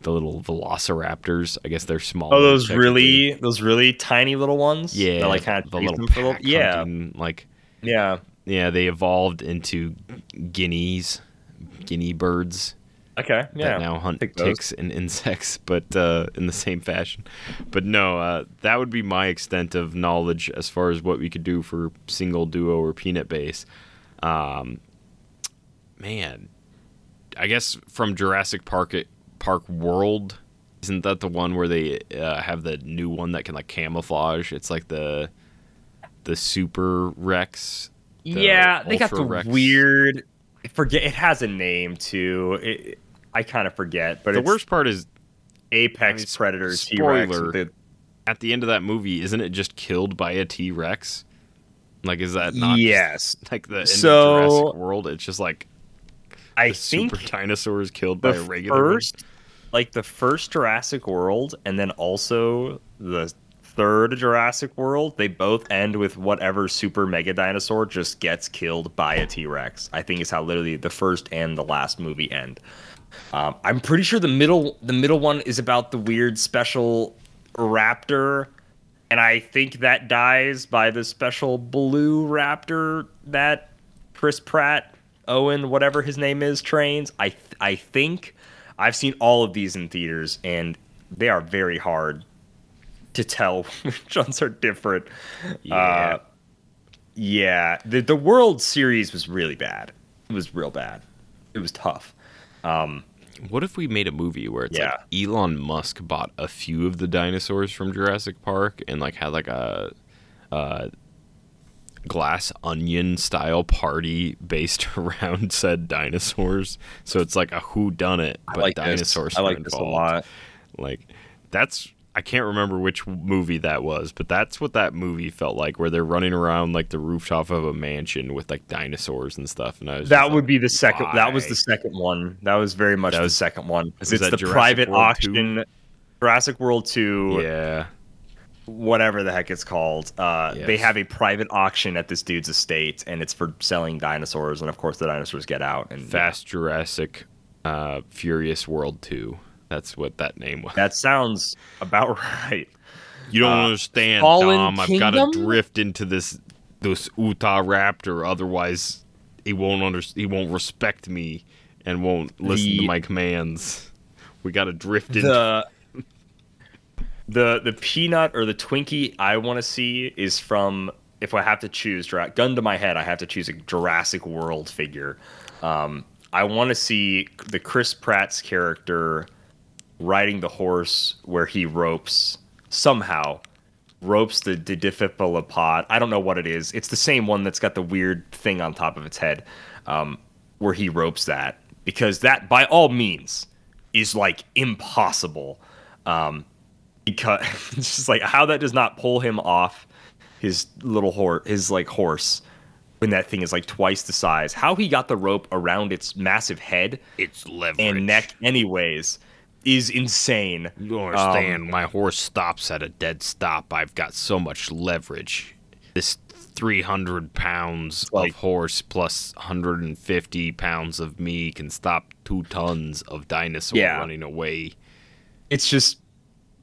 the little Velociraptors. I guess they're small. Oh, those really those really tiny little ones. yeah, that, like kind of the little little- yeah, hunting, like yeah. yeah, they evolved into guineas, guinea birds. Okay, yeah. that now hunt ticks and insects, but uh, in the same fashion. But no, uh, that would be my extent of knowledge as far as what we could do for single, duo, or peanut base. Um, man, I guess from Jurassic Park Park World, isn't that the one where they uh, have the new one that can like camouflage? It's like the the Super Rex. the yeah, they got the Rex. weird. I forget it has a name too. It, I kind of forget, but The worst part is Apex I mean, Predators T-Rex. spoiler. the- at the end of that movie, isn't it just killed by a T Rex? Like, is that not just, yes, like the end So- of Jurassic World? It's just like I the think super dinosaur is killed by a regular first, like the first Jurassic World, and then also the third Jurassic World, they both end with whatever super mega dinosaur just gets killed by a T Rex. I think is how literally the first and the last movie end. Um, I'm pretty sure the middle the middle one is about the weird special raptor, and I think that dies by the special blue raptor that Chris Pratt, Owen, whatever his name is, trains. I th- I think I've seen all of these in theaters, and they are very hard to tell which ones are different. Yeah. Uh, yeah, the the World Series was really bad. It was real bad. It was tough. What if we made a movie where it's Yeah. like Elon Musk bought a few of the dinosaurs from Jurassic Park and like had like a, a glass onion style party based around said dinosaurs? So it's like a who done it, but like this. dinosaurs. I like this a lot. Like that's I can't remember which movie that was, but that's what that movie felt like, where they're running around like the rooftop of a mansion with like dinosaurs and stuff. And I was That would like, be the second. That was the second one. That was very much That the was- second one. It's the Jurassic private World auction. Jurassic World Two, yeah. whatever the heck it's called. Uh, They have a private auction at this dude's estate, and it's for selling dinosaurs. And of course, the dinosaurs get out. And Fast Jurassic uh, Furious World 2. That's what that name was. that sounds about right. You don't uh, understand, Fallen Dom. I've got to drift into this this Utah Raptor, otherwise he won't under, he won't respect me and won't listen to my commands. We got to drift into the the the peanut or the Twinkie I want to see is from if I have to choose gun to my head I have to choose a Jurassic World figure. Um, I want to see the Chris Pratt's character riding the horse where he ropes somehow ropes the, Diffipilopod. I don't know what it is. It's the same one that's got the weird thing on top of its head, um, where he ropes that because that, by all means, is like impossible. Um, because it's just like how that does not pull him off his little horse, his like horse, when that thing is like twice the size. How he got the rope around its massive head It's leverage. and neck, anyways, is insane. You don't Um, understand. My horse stops at a dead stop. I've got so much leverage. This 300 pounds Like- of horse plus 150 pounds of me can stop two tons of dinosaur Yeah. running away. it's just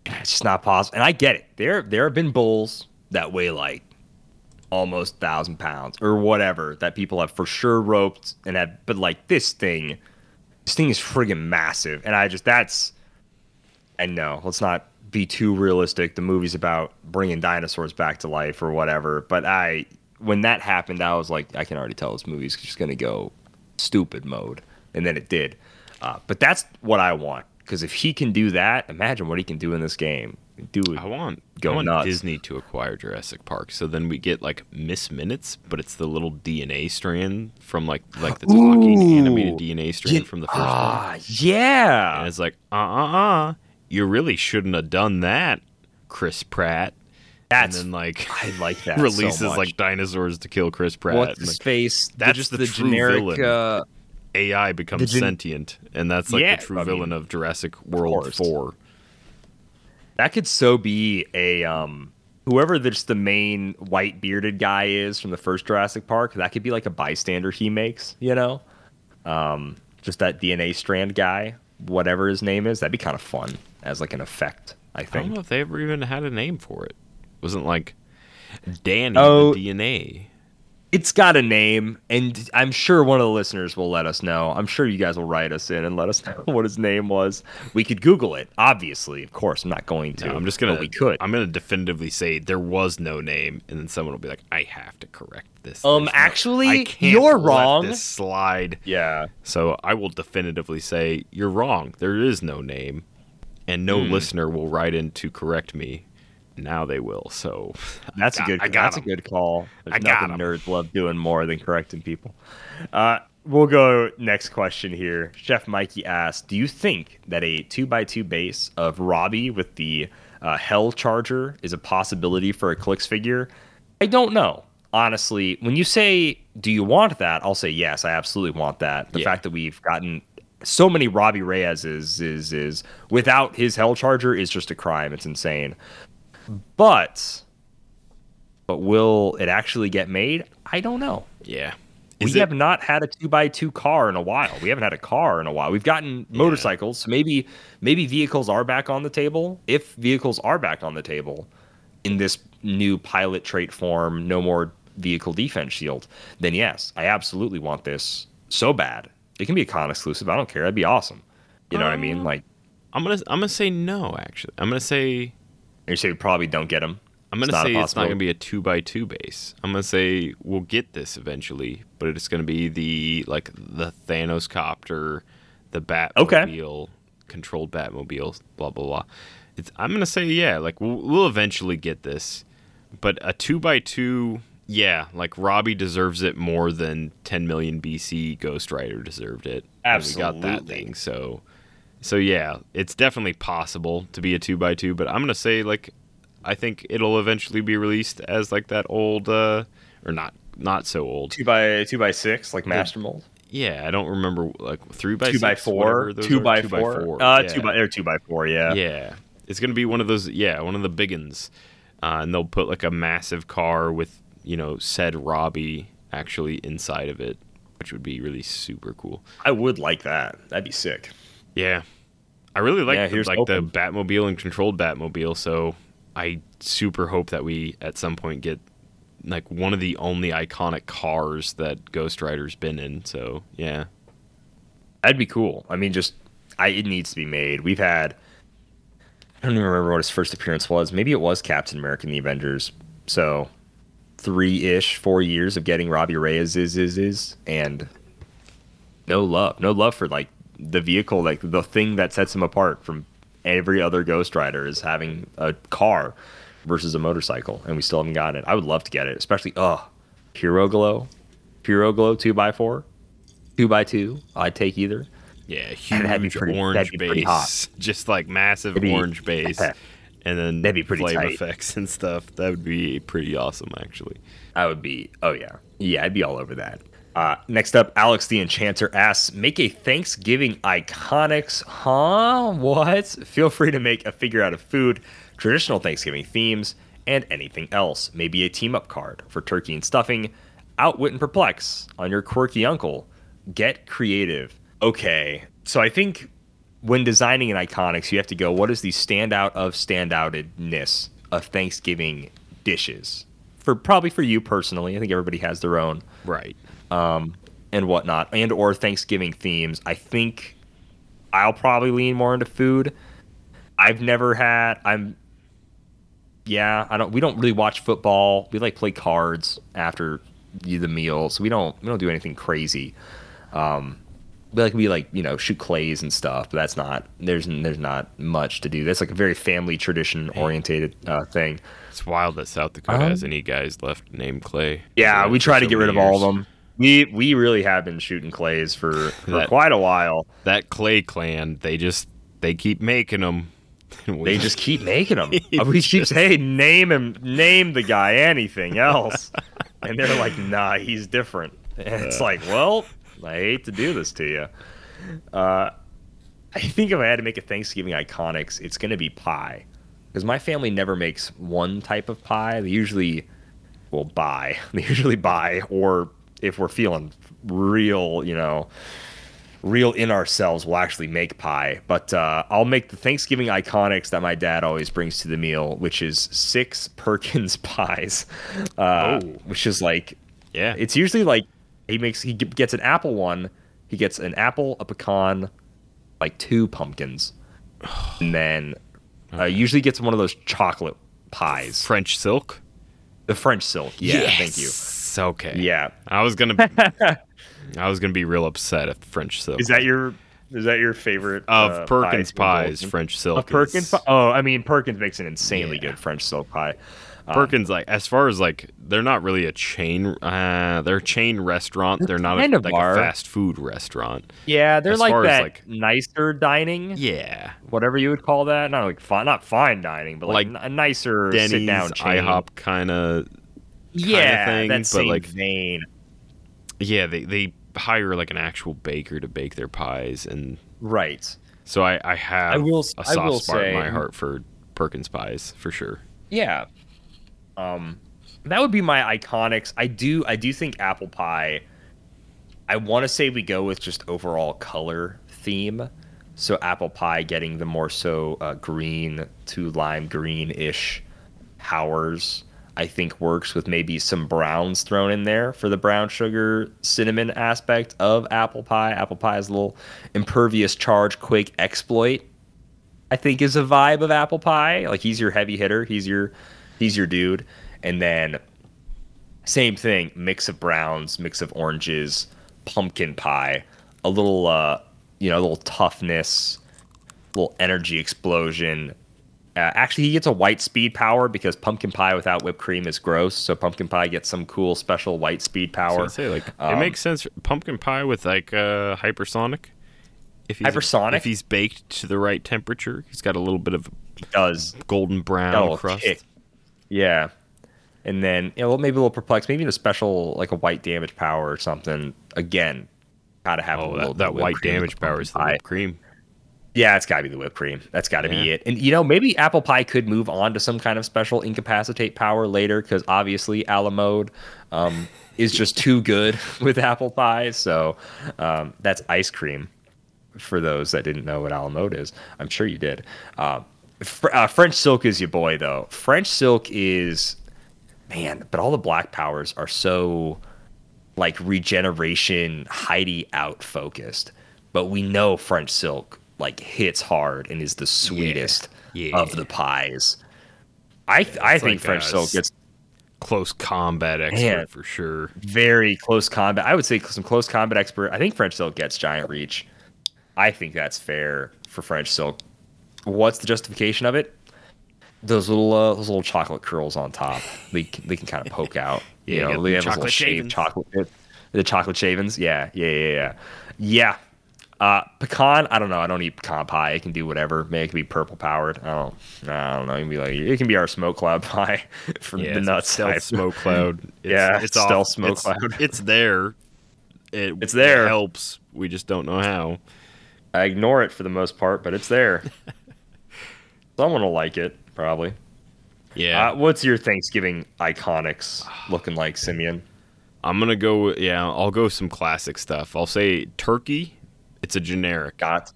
it's just not possible. And I get it. There there have been bulls that weigh like almost thousand pounds or whatever that people have for sure roped and have but like this thing this thing is friggin' massive. And I just that's and no, let's not be too realistic. The movie's about bringing dinosaurs back to life or whatever. But I when that happened, I was like, I can already tell this movie's just gonna go stupid mode, and then it did. Uh, but that's what I want because if he can do that, imagine what he can do in this game. Dude, I want, Go I want nuts. Disney to acquire Jurassic Park, so then we get like Miss Minutes, but it's the little DNA strand from like like the talking animated DNA strand from the first one. ah, yeah, And it's like, uh uh uh, you really shouldn't have done that, Chris Pratt. that's and then like I like that. so releases much. like dinosaurs to kill Chris Pratt. what's and, his like, face? that's just the the, generic. Uh, AI becomes gen- sentient, and that's like Yeah, the true I villain mean, of Jurassic World course. Four. That could so be a um whoever this the main white bearded guy is from the first Jurassic Park. That could be like a bystander he makes. You know, um, just that DNA strand guy, whatever his name is. That'd be kind of fun as like an effect. I think. I don't know if they ever even had a name for it. Wasn't like Danny Oh. the DNA. It's got a name, and I'm sure one of the listeners will let us know. I'm sure you guys will write us in and let us know what his name was. We could Google it, obviously. Of course, I'm not going to. No, I'm just gonna. we could. I'm gonna definitively say there was no name, and then someone will be like, "I have to correct this." Um, There's no- actually, can't you're wrong. This slide. yeah. So I will definitively say you're wrong. There is no name, and no Hmm. listener will write in to correct me. Now they will. So That's got- a good. I got that's a good call. There's I got nothing nerds love doing more than correcting people. Uh, we'll go next question here. Chef Mikey asked, "Do you think that a two x two base of Robbie with the uh, Hell Charger is a possibility for a Clix figure?" I don't know. Honestly, when you say, "Do you want that?" I'll say yes. I absolutely want that. The Yeah. fact that we've gotten so many Robbie Reyes is is is without his Hell Charger is just a crime. It's insane. But but will it actually get made? I don't know. yeah, we it- have not had a two by two car in a while. We haven't had a car in a while. We've gotten motorcycles. So maybe maybe vehicles are back on the table. If vehicles are back on the table in this new pilot trait form, no more vehicle defense shield, then yes, I absolutely want this so bad. It can be a con exclusive. I don't care. That'd be awesome. You know what I mean? Uh, Like I'm gonna I'm gonna say no. Actually, I'm gonna say you say we probably don't get them. I'm gonna say it's not gonna be a two by two base. I'm gonna say we'll get this eventually, but it's gonna be the like the Thanos copter, the Batmobile, controlled Batmobile, blah blah blah. It's I'm gonna say yeah, like we'll, we'll eventually get this, but a two by two, yeah, like Robbie deserves it more than 10 million BC Ghost Rider deserved it. when we got that thing. So, so yeah, it's definitely possible to be a two by two, but I'm gonna say like I think it'll eventually be released as like that old uh or not not so old. Two by two by six, like Master Mold. Yeah, I don't remember like three by two by six, four, two by two four, by four. uh, yeah. two by or two by four, yeah. yeah. It's gonna be one of those yeah, one of the big uns. Uh, and they'll put like a massive car with, you know, said Robbie actually inside of it, which would be really super cool. I would like that. That'd be sick. Yeah. I really like Yeah, the, like the. Batmobile and controlled Batmobile, so I super hope that we at some point get like one of the only iconic cars that Ghost Rider's been in. So yeah, That'd be cool. I mean, just I it needs to be made. We've had I don't even remember what his first appearance was. Maybe it was Captain America and the Avengers. So three ish, four years of getting Robbie Reyes is is is and no love. No love for like the vehicle, like the thing that sets him apart from every other Ghost Rider is having a car. versus a motorcycle, and we still haven't gotten it. I would love to get it, especially oh, Hero Glow, Hero Glow two x four, two x two. I'd take either. Yeah, And that'd be huge pretty- orange that'd be pretty hot. base, just like massive be- orange base, and then That'd be pretty flame tight. effects and stuff. That would be pretty awesome, actually. I would be. Oh yeah, yeah. I'd be all over that. Uh, next up, Alex the Enchanter asks, "Make a Thanksgiving Iconix, huh? What? Feel free to make a figure out of food, traditional Thanksgiving themes, and anything else. Maybe a team up card for turkey and stuffing. Outwit and perplex on your quirky uncle. Get creative. Okay, so I think when designing an Iconix, you have to go, what is the standout of standoutedness of Thanksgiving dishes? For probably for you personally, I think everybody has their own Right. And whatnot, and or Thanksgiving themes. I think I'll probably lean more into food. I've never had. I'm. Yeah, I don't. We don't really watch football. We like play cards after the the meal, so we don't. We don't do anything crazy. Um, we like we like you know shoot clays and stuff, but that's not. There's there's not much to do. That's like a very family tradition orientated uh, thing. It's wild that South Dakota has Um, any guys left named Clay. Yeah, For- we try to get rid many of all of them. We we really have been shooting clays for, for That- quite a while. That Clay clan, they just they keep making them. They just keep making them. we keep saying, "Hey, name him, name the guy, anything else," and they're like, "Nah, he's different." And it's like, well, I hate to do this to you. Uh, I think if I had to make a Thanksgiving Iconix, it's gonna be pie, because my family never makes one type of pie. They usually will buy. They usually buy, or if we're feeling real, you know, real in ourselves, we'll actually make pie. But uh, I'll make the Thanksgiving Iconix that my dad always brings to the meal, which is six Perkins pies, uh, Oh. which is like yeah. it's usually like he makes he gets an apple one, he gets an apple, a pecan, like two pumpkins, and then uh, usually gets one of those chocolate pies, French silk. the French silk. Yeah, thank you. Okay. Yeah, I was gonna. I was gonna be real upset if French silk. is that your is that your favorite of uh, Perkins pie? pies? French silk. Of Perkins is- Oh, I mean Perkins makes an insanely Yeah. good French silk pie. Um, Perkins, like as far as like they're not really a chain. Uh, they're a chain restaurant. They're not a, like are. a fast food restaurant. Yeah, they're As like far as, that like- nicer dining, Yeah, whatever you would call that. Not like fine, not fine dining, but like, Like a nicer Denny's, sit down chain. IHOP kind of. Yeah, thing, that but, same like- vein. Yeah, they they hire like an actual baker to bake their pies, and Right. so I I have I will a soft spot in my heart for Perkins pies for sure. Yeah. Um, that would be my Iconix. I do I do think apple pie. I want to say we go with just overall color theme. So apple pie getting the more so uh, green to lime green ish powers. I think works with maybe some browns thrown in there for the brown sugar cinnamon aspect of apple pie. Apple pie is a little impervious charge, quick exploit. I think is a vibe of apple pie. Like he's your heavy hitter. He's your he's your dude. And then same thing, mix of browns, mix of oranges, pumpkin pie, a little uh you know, a little toughness, little energy explosion. Uh, actually, he gets a white speed power because pumpkin pie without whipped cream is gross. So pumpkin pie gets some cool special white speed power. say like it Um, makes sense. Pumpkin pie with like uh, hypersonic. If he's, Hypersonic? If he's baked to the right temperature, he's got a little bit of does golden brown Oh, crust. kick. Yeah. And then, you know, maybe a little perplexed, maybe a special, like a white damage power or something. Again, gotta have a Oh, little that, that white whipped cream with damage power is the whipped cream. Yeah, it's gotta be the whipped cream. That's gotta be it. And, you know, maybe apple pie could move on to some kind of special incapacitate power later because obviously a la mode um, is just too good with apple pie. So um, that's ice cream for those that didn't know what a la mode is. I'm sure you did. Um, fr- uh, French silk is your boy, though. French silk is man, but all the black powers are so like regeneration Heidi out focused. But we know French silk like hits hard and is the sweetest Yeah. of the pies. I I think like, French uh, silk gets Close combat expert Man. for sure. very close combat. I would say some close combat expert. I think French silk gets giant reach. I think that's fair for French silk. What's the justification of it? those little uh, those little chocolate curls on top. They can, they can kind of poke out. Yeah, you know, they the have those little chocolate shaved chocolate. The chocolate shavings. Yeah, yeah, yeah, yeah. Yeah. Uh, pecan. I don't know. I don't eat pecan pie. It can do whatever. Maybe it can be purple powered. I don't. I don't know. It can be like it can be our smoke cloud pie for Yeah, the nuts. stealth smoke cloud. It's, Yeah, it's stealth off- smoke it's, cloud. It's there. It, It's there. It helps. We just don't know how. I ignore it for the most part, but it's there. Someone will like it probably. Yeah, Uh, what's your Thanksgiving Iconix looking like, Simeon? I'm gonna go. Yeah, I'll go some classic stuff. I'll say turkey. It's a generic, Got.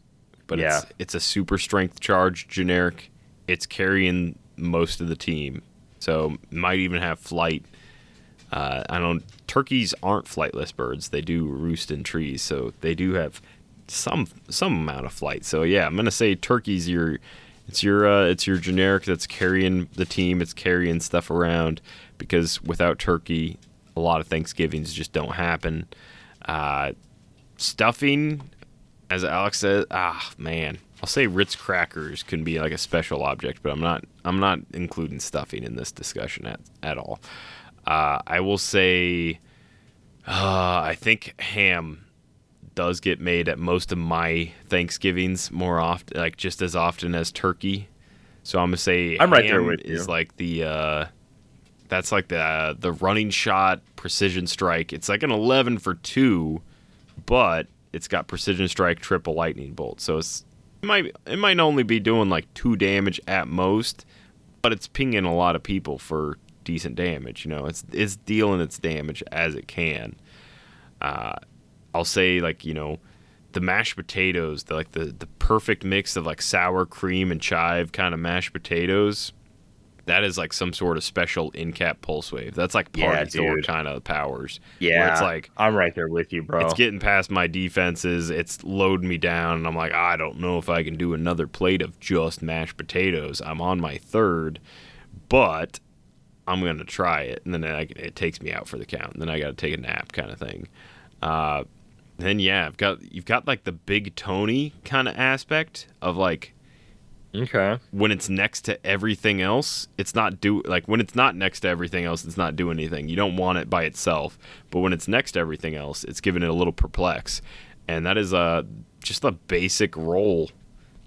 but yeah. it's it's a super strength charge generic. It's carrying most of the team, so might even have flight. Uh, I don't. Turkeys aren't flightless birds. They do roost in trees, so they do have some some amount of flight. So yeah, I'm gonna say turkey's your it's your uh, it's your generic that's carrying the team. It's carrying stuff around because without turkey, a lot of Thanksgivings just don't happen. Uh, stuffing, as Alex said, ah man, I'll say Ritz crackers can be like a special object, but I'm not I'm not including stuffing in this discussion at at all. Uh, I will say, uh, I think ham does get made at most of my Thanksgivings more often, like just as often as turkey. So I'm gonna say I'm right there ham with is you. like the uh, that's like the the running shot precision strike. It's like an 11 for two, but it's got precision strike triple lightning bolt. So it's it might it might only be doing like two damage at most, but it's pinging a lot of people for decent damage. You know, it's it's dealing its damage as it can. Uh, I'll say like you know, the mashed potatoes, the like the the perfect mix of like sour cream and chive kind of mashed potatoes. That is like some sort of special in cap pulse wave. That's like Yeah, party dude. kind of powers. Yeah, it's like I'm right there with you, bro. it's getting past my defenses. It's loading me down, and I'm like, I don't know if I can do another plate of just mashed potatoes. I'm on my third, but I'm gonna try it, and then I, it takes me out for the count. And then I got to take a nap, kind of thing. Uh, then yeah, I've got you've got like the big Tony kind of aspect of like okay. when it's next to everything else, it's not do like when it's not next to everything else, it's not doing anything. You don't want it by itself, but when it's next to everything else, it's giving it a little perplex, and that is uh, just a basic roll.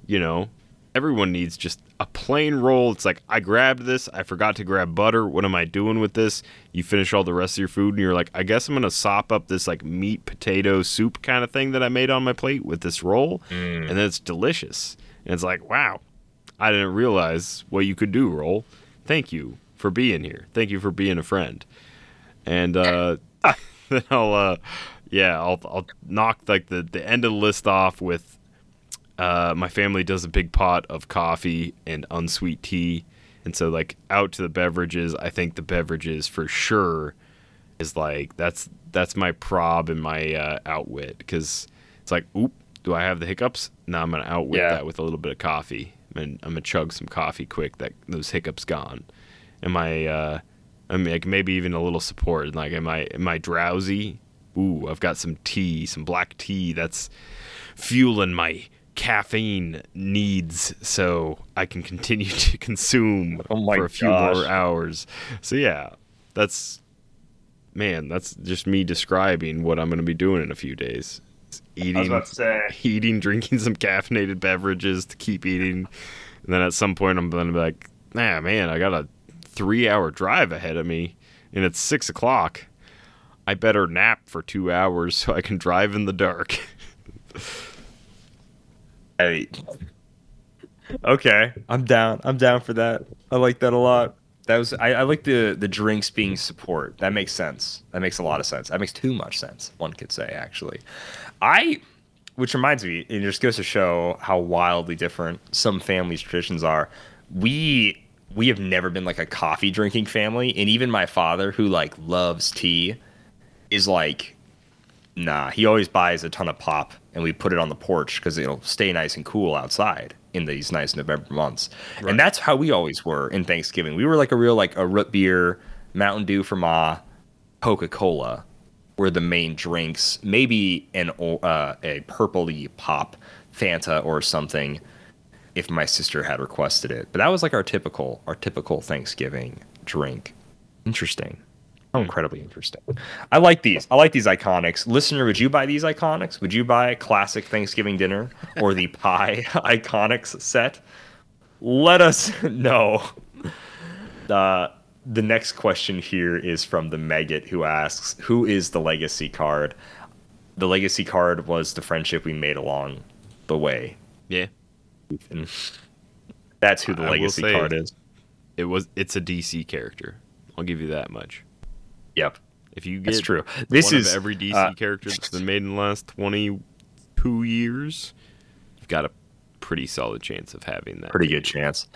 You know, everyone needs just a plain roll. It's like I grabbed this, I forgot to grab butter. What am I doing with this? You finish all the rest of your food, and you're like, I guess I'm gonna sop up this like meat potato soup kind of thing that I made on my plate with this roll, and then it's delicious. And it's like, wow, I didn't realize what you could do, Roll. Thank you for being here. Thank you for being a friend. And uh, then I'll, uh, yeah, I'll, I'll knock like the, the end of the list off with uh, my family does a big pot of coffee and unsweet tea. And so, like, out to the beverages, I think the beverages for sure is like that's that's my prob and my uh, outwit because it's like, oop, do I have the hiccups? No, I'm gonna outwit Yeah. that with a little bit of coffee. And I'm gonna chug some coffee quick. That those hiccups gone. Am I? Uh, I mean, like maybe even a little support. Like, am I? Am I drowsy? Ooh, I've got some tea, some black tea. That's fueling my caffeine needs, so I can continue to consume Oh for a few gosh. more hours. So yeah, that's man. That's just me describing what I'm going to be doing in a few days. Eating, eating, drinking some caffeinated beverages to keep eating, and then at some point I'm going to be like, nah, man, I got a three-hour drive ahead of me, and it's six o'clock. I better nap for two hours so I can drive in the dark. Hey. Okay, I'm down. I'm down for that. I like that a lot. That was I, I like the the drinks being support. That makes sense. That makes a lot of sense. That makes too much sense. One could say actually. I, which reminds me, it just goes to show how wildly different some families' traditions are. We we have never been like a coffee drinking family, and even my father, who like loves tea, is like Nah, he always buys a ton of pop, and we put it on the porch because it'll stay nice and cool outside in these nice November months. And that's how we always were in Thanksgiving. We were like a real like a root beer, Mountain Dew for Ma, Coca Cola were the main drinks. Maybe an uh, a purpley pop, Fanta or something. if my sister had requested it. But that was like our typical our typical Thanksgiving drink. Interesting. How incredibly interesting. I like these. I like these Iconix. Listener, would you buy these Iconix? Would you buy a classic Thanksgiving dinner or the pie Iconix set? Let us know. Uh, the next question here is from the Megget who asks, Who is the legacy card? The legacy card was the friendship we made along the way. Yeah. And that's who the I legacy card is. It was it's a DC character. I'll give you that much. Yep. If you get That's true. This one is of every DC uh, character that's been made in the last 22 years, you've got a pretty solid chance of having that. pretty good chance.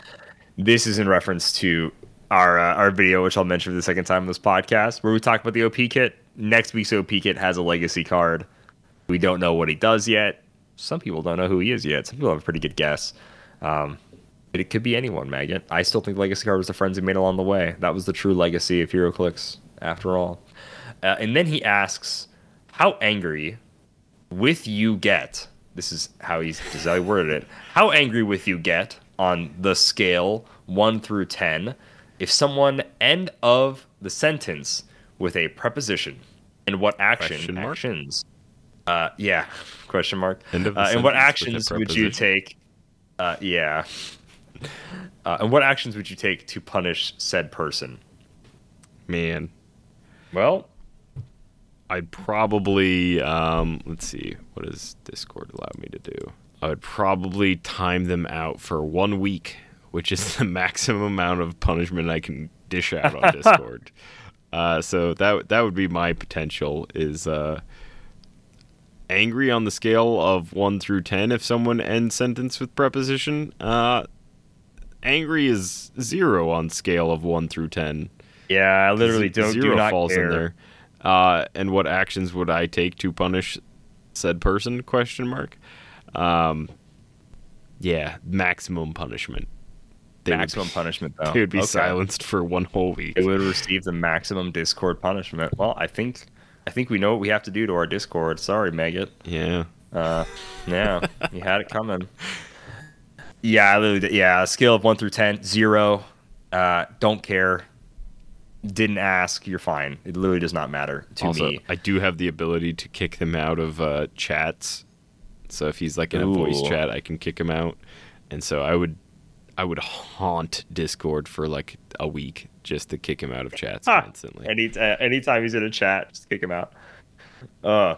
This is in reference to our uh, our video, which I'll mention for the second time in this podcast, where we talk about the OP kit. Next week's OP kit has a legacy card. We don't know what he does yet. Some people don't know who he is yet. Some people have a pretty good guess. Um, but it could be anyone, Maggot. I still think legacy card was the friends he made along the way. That was the true legacy of HeroClix, after all. Uh, and then he asks, "How angry with you get?" This is how he's how worded it. How angry with you get on the scale one through ten if someone end of the sentence with a preposition and what action Question actions? Uh, yeah, question mark. End of uh, and what sentence with a actions would you take? Uh, yeah. Uh, and what actions would you take to punish said person? Man, Well, I'd probably um, let's see, what does Discord allow me to do? I would probably time them out for one week, which is the maximum amount of punishment I can dish out on Discord. uh, so that that would be my potential is uh, angry on the scale of one through ten. If someone ends sentence with preposition, uh, angry is zero on scale of one through ten. yeah, I literally don't zero do not falls care. in there. Uh, and what actions would I take to punish said person? Question mark. Um, yeah, maximum punishment. They Maximum would, punishment, though. They would be Okay. silenced for one whole week. They would receive the maximum Discord punishment. Well, I think, I think we know what we have to do to our Discord. Sorry, Maggot. Yeah. Uh, yeah, you had it coming. Yeah, I literally, yeah. Scale of one through ten, zero. Uh, don't care. Didn't ask. You're fine. It literally does not matter to also, me. I do have the ability to kick him out of uh, chats. So if he's like in a voice chat, I can kick him out. And so I would, I would haunt Discord for like a week just to kick him out of chats Ah, constantly. Any uh, anytime he's in a chat, just kick him out. Uh,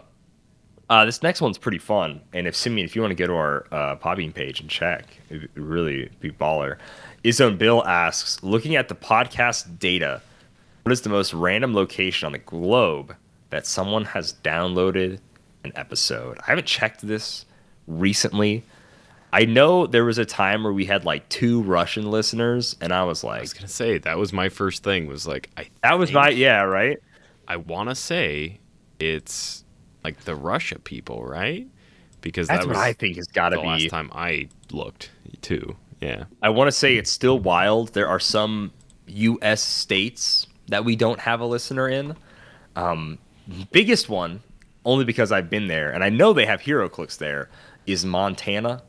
uh, this next one's pretty fun. And if Simeon, if you want to go to our uh, Podbean page and check, it would really be baller. Izzone Bill asks, looking at the podcast data, what is the most random location on the globe that someone has downloaded an episode? I haven't checked this recently. I know there was a time where we had like two Russian listeners, and I was like, I was gonna say that was my first thing. Was like I that was my yeah, right? I want to say it's like the Russia people, right? Because That's that was what I think has got to be the be. last time I looked too. Yeah, I want to say it's still wild. There are some U.S. states that we don't have a listener in. Um, biggest one, only because I've been there and I know they have HeroClix there, is Montana.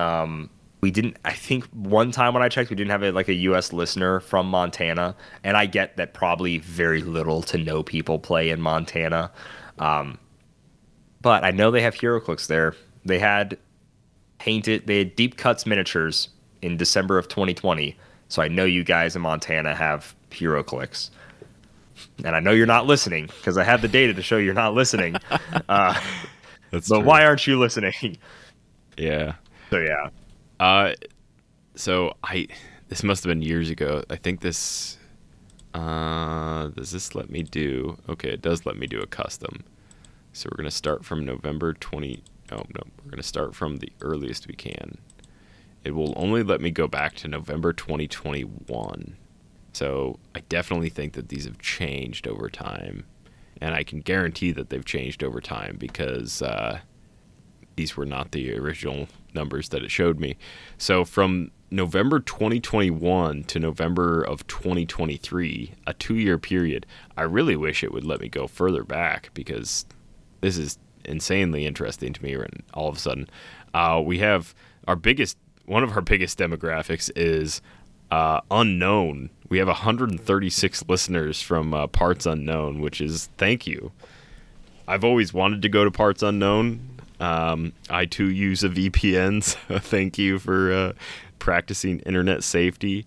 Um, we didn't. I think one time when I checked, we didn't have a, like a U.S. listener from Montana, and I get that probably very little to no people play in Montana. Um, but I know they have HeroClix there. They had painted they had deep cuts miniatures in December of 2020. So I know you guys in Montana have HeroClix. And I know you're not listening because I have the data to show you're not listening. Uh, that's but true. why aren't you listening? Yeah. So yeah, Uh, so I this must have been years ago. I think this. Uh, does this let me do? Okay, it does let me do a custom. So we're gonna start from November twenty. Oh no, we're gonna start from the earliest we can. It will only let me go back to November 2021. So I definitely think that these have changed over time, and I can guarantee that they've changed over time because uh, these were not the original numbers that it showed me. So from November 2021 to November of 2023, a two year period, I really wish it would let me go further back because this is insanely interesting to me. And all of a sudden, uh, we have our biggest, one of our biggest demographics is uh, unknown. We have 136 listeners from uh, Parts Unknown, which is thank you. I've always wanted to go to Parts Unknown. Um, I too use a VPN, so thank you for uh, practicing internet safety.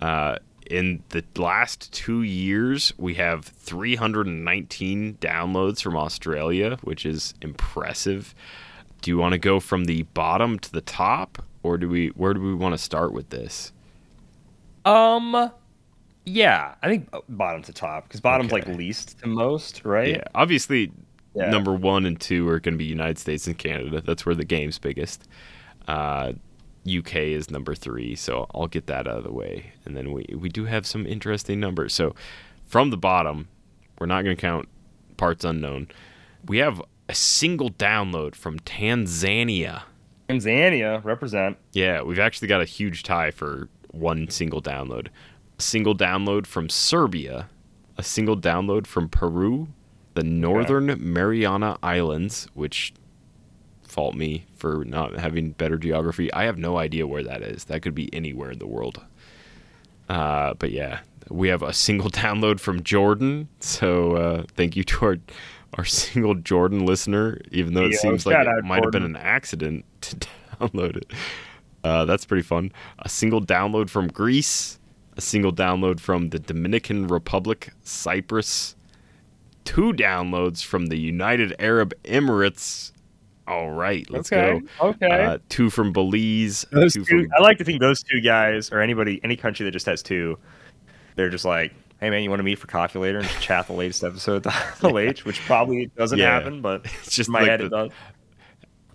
Uh, in the last two years, we have 319 downloads from Australia, which is impressive. Do you want to go from the bottom to the top, or do we? Where do we want to start with this? Um, yeah, I think bottom to top because bottom's like least to most, right? Yeah, obviously, Yeah. number one and two are going to be United States and Canada. That's where the game's biggest. Uh, UK is number three, so I'll get that out of the way. And then we we do have some interesting numbers. So from the bottom, we're not going to count parts unknown. We have a single download from Tanzania. Tanzania represent. Yeah, we've actually got a huge tie for one single download. A single download from Serbia, a single download from Peru, the Northern Mariana Islands, which fault me for not having better geography. I have no idea where that is. That could be anywhere in the world. Uh, but yeah, we have a single download from Jordan. So uh, thank you to our our single Jordan listener, even though it Yo, seems like it might have been an accident to download it. Uh, that's pretty fun. A single download from Greece, a single download from the Dominican Republic, Cyprus, two downloads from the United Arab Emirates. All right, let's okay. go. Okay. Uh, two from Belize, those two two, from I like to think those two guys, or anybody, any country that just has two, they're just like, hey man, you want to meet for coffee later and just chat the latest episode of the H, which probably doesn't Yeah. happen, but It's just in my like head the- it does.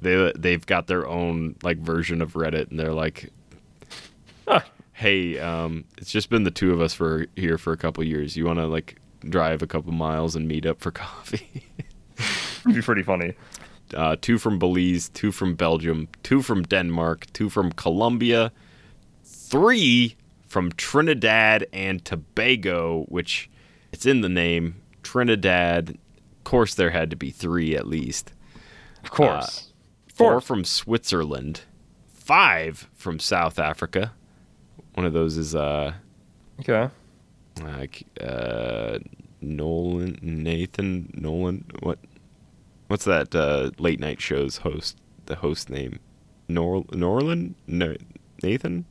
they they've got their own like version of Reddit, and they're like, Huh. "Hey, um, it's just been the two of us for here for a couple years. You want to like drive a couple miles and meet up for coffee?" It'd be pretty funny. uh, two from Belize, two from Belgium, two from Denmark, two from Colombia, three from Trinidad and Tobago, which it's in the name Trinidad. Of course, there had to be three at least. Of course. Four from Switzerland, five from South Africa. One of those is uh, okay. Like uh, Nolan, Nathan, Nolan. What? What's that uh, late night show's host? The host name, Nor Norland, no, Nathan.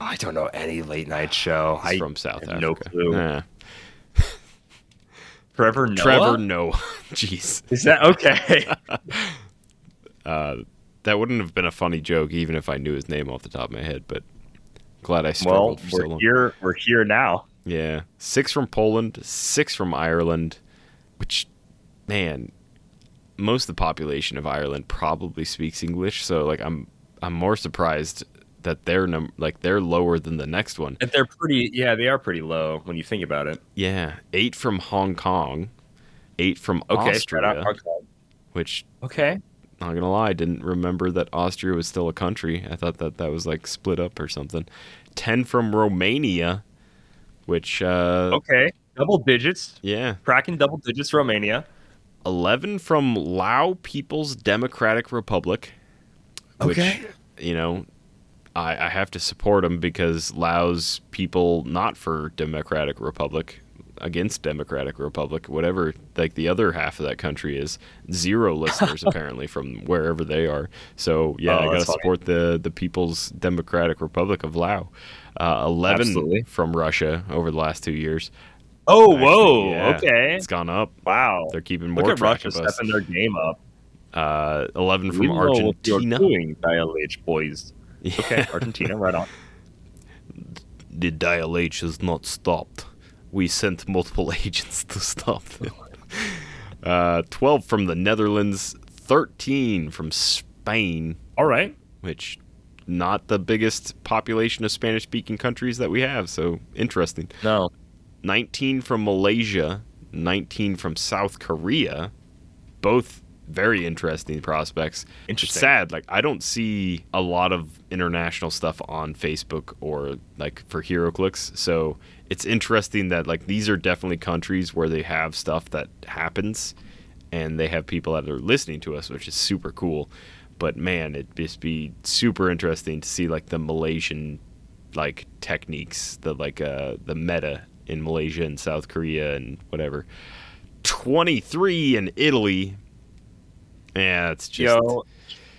I don't know any late night show. He's I from South Africa. no clue. Nah. Trevor Noah. Trevor Noah. Jeez, Is that okay? that wouldn't have been a funny joke even if I knew his name off the top of my head. But glad I well, struggled for so we're long. here. We're here now. Yeah, six from Poland, six from Ireland, which, man, most of the population of Ireland probably speaks English. So like, I'm I'm more surprised that they're num- like they're lower than the next one. And they're pretty. Yeah, they are pretty low when you think about it. Yeah, eight from Hong Kong, eight from Okay. Austria, Shout out. Okay. which Okay. not gonna lie, I didn't remember that Austria was still a country. I thought that that was like split up or something. Ten from Romania, which uh, Okay. Double digits. yeah, Cracking double digits. Romania. 11 from Lao People's Democratic Republic. Which, Okay. you know, I, I have to support them because Lao's people not for Democratic Republic, against Democratic Republic, whatever, like the other half of that country is. Zero listeners, apparently, from wherever they are. So, yeah, Oh, I got to that's funny. support the, the People's Democratic Republic of Lao. Uh, 11 Absolutely. from Russia over the last two years. Oh, Actually, whoa. yeah, Okay. It's gone up. Wow. They're keeping more Look at track Russia of us. stepping their game up. uh, 11 We from what Argentina. doing, Dial H boys. Yeah. Okay, Argentina, right on. The Dial H has not stopped. We sent multiple agents to stop them. uh, 12 from the Netherlands, 13 from Spain, All right. which not the biggest population of Spanish speaking countries that we have, so interesting. No. 19 from Malaysia, 19 from South Korea, both very interesting prospects. Interesting. It's sad, like I don't see a lot of international stuff on Facebook or like for HeroClix, so it's interesting that like these are definitely countries where they have stuff that happens and they have people that are listening to us, which is super cool. but man, it'd just be super interesting to see like the Malaysian like techniques, the like uh the meta in Malaysia and South Korea and whatever. 23 in Italy. Yeah, it's just Yo,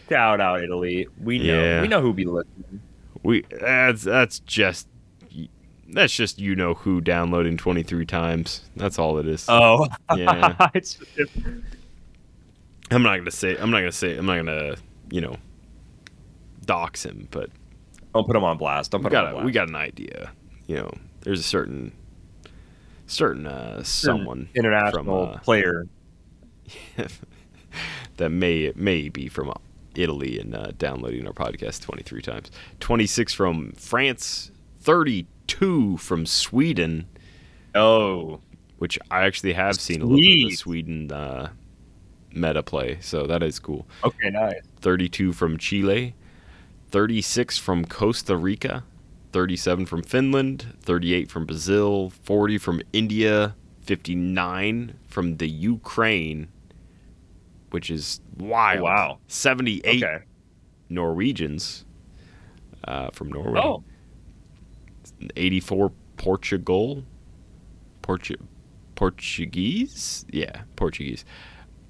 shout out Italy. We know. Yeah. We know who be listening. we that's that's just that's just you know who downloading 23 times. That's all it is. Oh, Yeah. it's, I'm not going to say I'm not going to say I'm not going to, you know, dox him, but don't put him on blast. Don't put him on blast. we got an idea. You know, there's a certain certain uh someone international from, uh, player. that may may be from Italy and uh, downloading our podcast 23 times. 26 from France, 32 from Sweden, Oh, which I actually have seen a little bit of the Sweden uh, meta play, so that is cool. okay, nice. 32 from Chile, 36 from Costa Rica, 37 from Finland, 38 from Brazil, 40 from India, 59 from the Ukraine, which is wild. Wow. 78 Okay. Norwegians uh, from Norway. Oh, 84 Portugal. Portu- Portuguese? Yeah, Portuguese.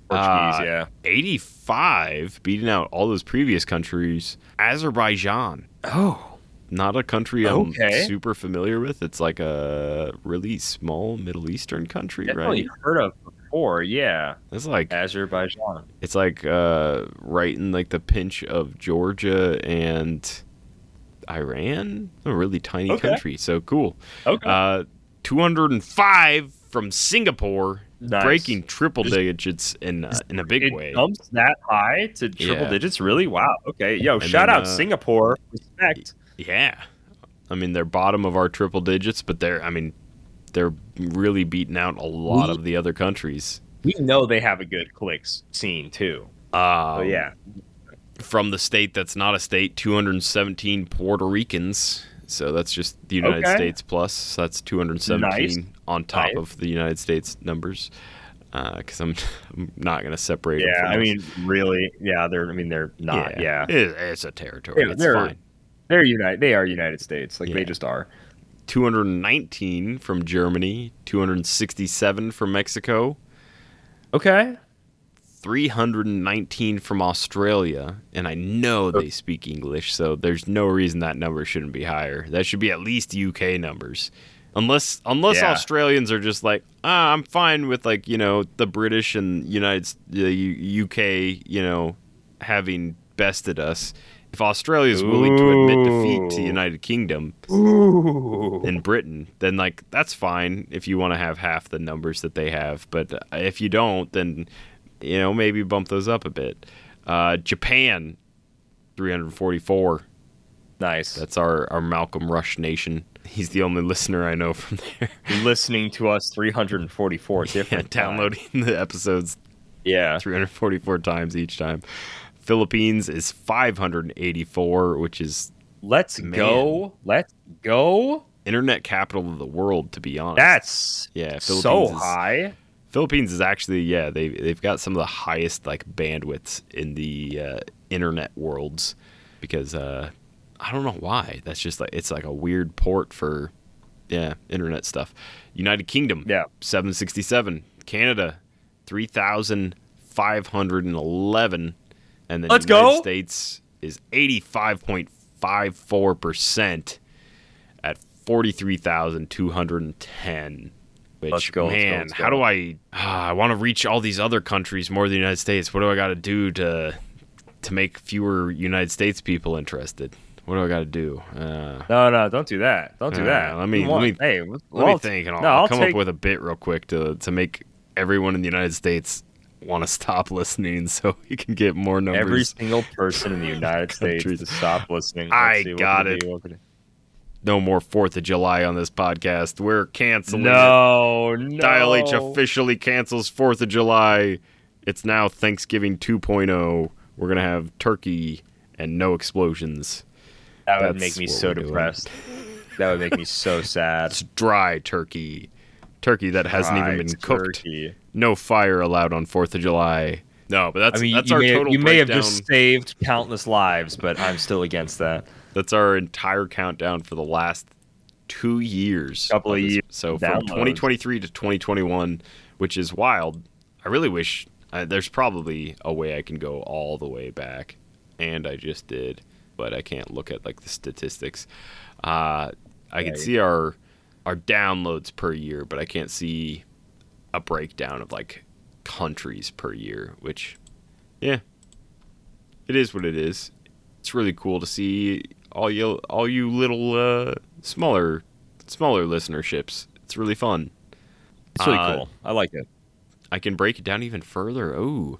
Portuguese. Uh, yeah. 85, beating out all those previous countries. Azerbaijan, Oh, not a country I'm Okay. super familiar with. It's like a really small Middle Eastern country, definitely right? heard of before. Yeah, It's like Azerbaijan. it's like uh, right in like the pinch of Georgia and Iran. A really tiny Okay. country, so cool. Okay. Uh, 205 from Singapore, Nice. breaking triple Just- digits in uh, in a big it way. jumps that high to triple Yeah. digits. Really? Wow. Okay. Yo, And shout then, out uh, Singapore. Respect. Yeah. I mean, they're bottom of our triple digits, but they're, I mean, they're really beating out a lot We- of the other countries. We know they have a good clicks scene too. Uh, Oh yeah. From the state that's not a state, 217 Puerto Ricans. So that's just the United Okay. States plus. So that's 217 Nice. on top Nice. of the United States numbers. Because I'm, I'm not going to separate Yeah. I mean, really. Yeah. They're. I mean, they're not. Yeah. It- it's a territory. Yeah, it's they're- fine. They're United. They are United States. Like Yeah. they just are. 219 from Germany, 267 from Mexico, Okay. 319 from Australia, and I know they speak English, so there's no reason that number shouldn't be higher. That should be at least UK numbers. Unless unless Yeah. Australians are just like, ah, I'm fine with like, you know, the British and United the UK, you know, having bested us. If Australia is willing to admit defeat to the United Kingdom, Ooh. in Britain, then like that's fine if you want to have half the numbers that they have. But uh, if you don't, then you know maybe bump those up a bit. Uh, Japan, 344. Nice. That's our our Malcolm Rush nation. He's the only listener I know from there. listening to us 344 yeah, different downloading the episodes. Yeah. 344 times each time. Philippines is 584, which is Let's Man. go. Let's go. internet capital of the world. To be honest, That's yeah, so Philippines is- high. Philippines is actually yeah they they've got some of the highest like bandwidths in the uh, internet worlds because uh, I don't know why that's just like it's like a weird port for yeah internet stuff. United Kingdom Yeah. seven sixty seven Canada three thousand five hundred and eleven and the Let's United go. States is eighty five point five four percent at forty three thousand two hundred and ten. Which Let's go, let's go, man, how do I? ah, I want to reach all these other countries more than the United States. What do I got to do to to make fewer United States people interested? What do I got to do? Uh, No, no, don't do that. Don't do Uh, that. let me- let me- Hey, let me think, and I'll, no, I'll I'll come take up with a bit real quick to to make everyone in the United States want to stop listening, so we can get more numbers. every single person in the United States to stop listening. I Let's see, got it. do? What can we- no more Fourth of July on this podcast. We're canceling. it. No, no. Dial H officially cancels Fourth of July. It's now Thanksgiving 2.0. We're gonna have turkey and no explosions. That would That's make me so depressed. That would make me so sad. It's dry turkey, turkey that hasn't even been cooked. Turkey. No fire allowed on Fourth of July. No, but that's I mean, that's you, our may, total you may have just saved countless lives, but I'm still against that. That's our entire countdown for the last two years. Couple of this. years So of from 2023 to 2021, which is wild. I really wish uh, there's probably a way I can go all the way back, and I just did, but I can't look at like the statistics. Uh, I can see our our downloads per year, but I can't see a breakdown of like countries per year. Which, yeah, it is what it is. It's really cool to see all you all you little uh, smaller smaller listenerships. It's really fun. It's really Uh, cool. I like it. I can break it down even further. Ooh, Oh,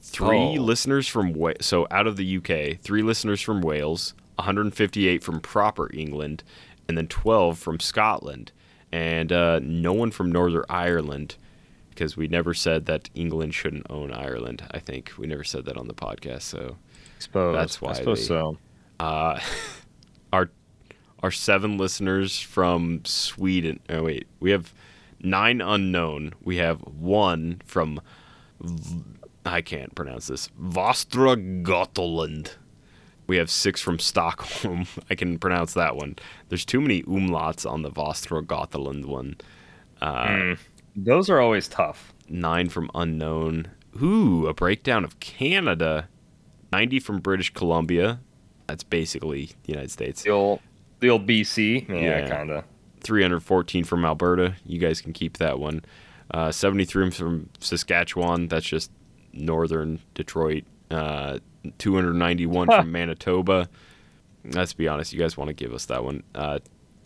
three Oh. listeners from Wa- so out of the UK, three listeners from Wales, 158 from proper England, and then 12 from Scotland, and uh, no one from Northern Ireland because we never said that England shouldn't own Ireland. I think we never said that on the podcast. So suppose. that's why I suppose they- so. uh, our our seven listeners from Sweden. Oh wait, we have nine unknown. We have one from V- I can't pronounce this. Vostra Gotland. We have six from Stockholm. I can pronounce that one. There's too many umlauts on the Vostra Gotland one. Uh, Those are always tough. nine from unknown. Ooh, a breakdown of Canada. 90 from British Columbia. That's basically the United States. The old, the old BC. Yeah, Yeah. kind of. 314 from Alberta. You guys can keep that one. Uh, 73 from Saskatchewan. That's just northern Detroit. Uh, 291 from Manitoba. Let's be honest. You guys want to give us that one. Uh,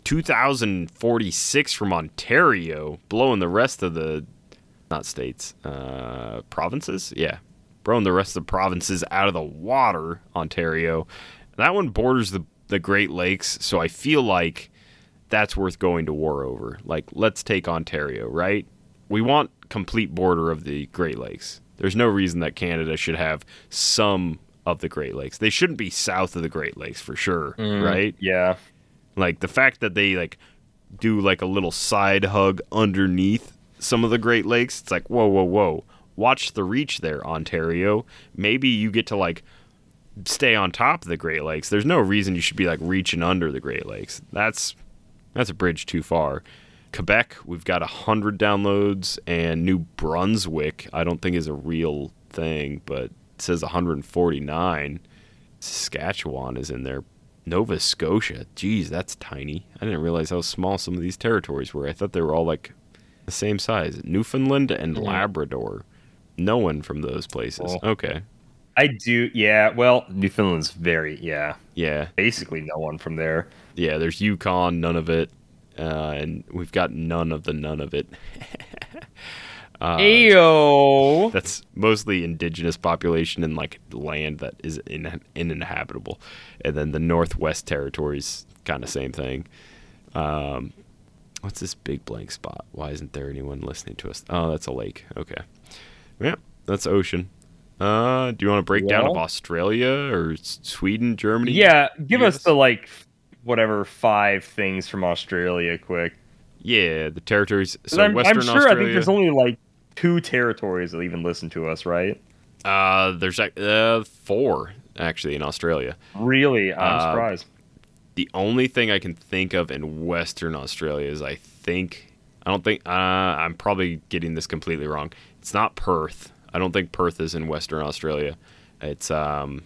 2046 from Ontario, blowing the rest of the not states, uh, provinces. Yeah, blowing the rest of the provinces out of the water. Ontario. That one borders the the Great Lakes, so I feel like that's worth going to war over. Like, let's take Ontario, right? We want complete border of the Great Lakes. There's no reason that Canada should have some of the Great Lakes. They shouldn't be south of the Great Lakes for sure, right? Yeah. Like the fact that they like do like a little side hug underneath some of the Great Lakes, it's like, whoa, whoa, whoa. Watch the reach there, Ontario. Maybe you get to like stay on top of the Great Lakes. There's no reason you should be like reaching under the Great Lakes. That's that's a bridge too far. Quebec, we've got 100 downloads, and New Brunswick, I don't think is a real thing, but it says 149. Saskatchewan is in there. Nova Scotia, geez, that's tiny. I didn't realize how small some of these territories were. I thought they were all like the same size. Newfoundland and Labrador. No one from those places. Oh. Okay. I do. Yeah. Well, Newfoundland's very. Yeah. Yeah. Basically, no one from there. Yeah, there's Yukon, none of it. Uh, and we've got none of the none of it. Uh, Ayo. That's mostly indigenous population and like land that is in, uninhabitable. And then the Northwest Territories, kind of same thing. Um, what's this big blank spot? Why isn't there anyone listening to us? Oh, that's a lake. Okay. Yeah, that's ocean. Uh, do you want to break down of Australia or Sweden, Germany? Yeah. Give Yes. us the like, whatever five things from Australia, quick. Yeah, the territories. So I'm, Western I'm sure. Australia. I think there's only like two territories that even listen to us, right? Uh, there's uh, four actually in Australia. Really, I'm Uh, surprised. The only thing I can think of in Western Australia is I think I don't think uh, I'm probably getting this completely wrong. It's not Perth. I don't think Perth is in Western Australia. It's um,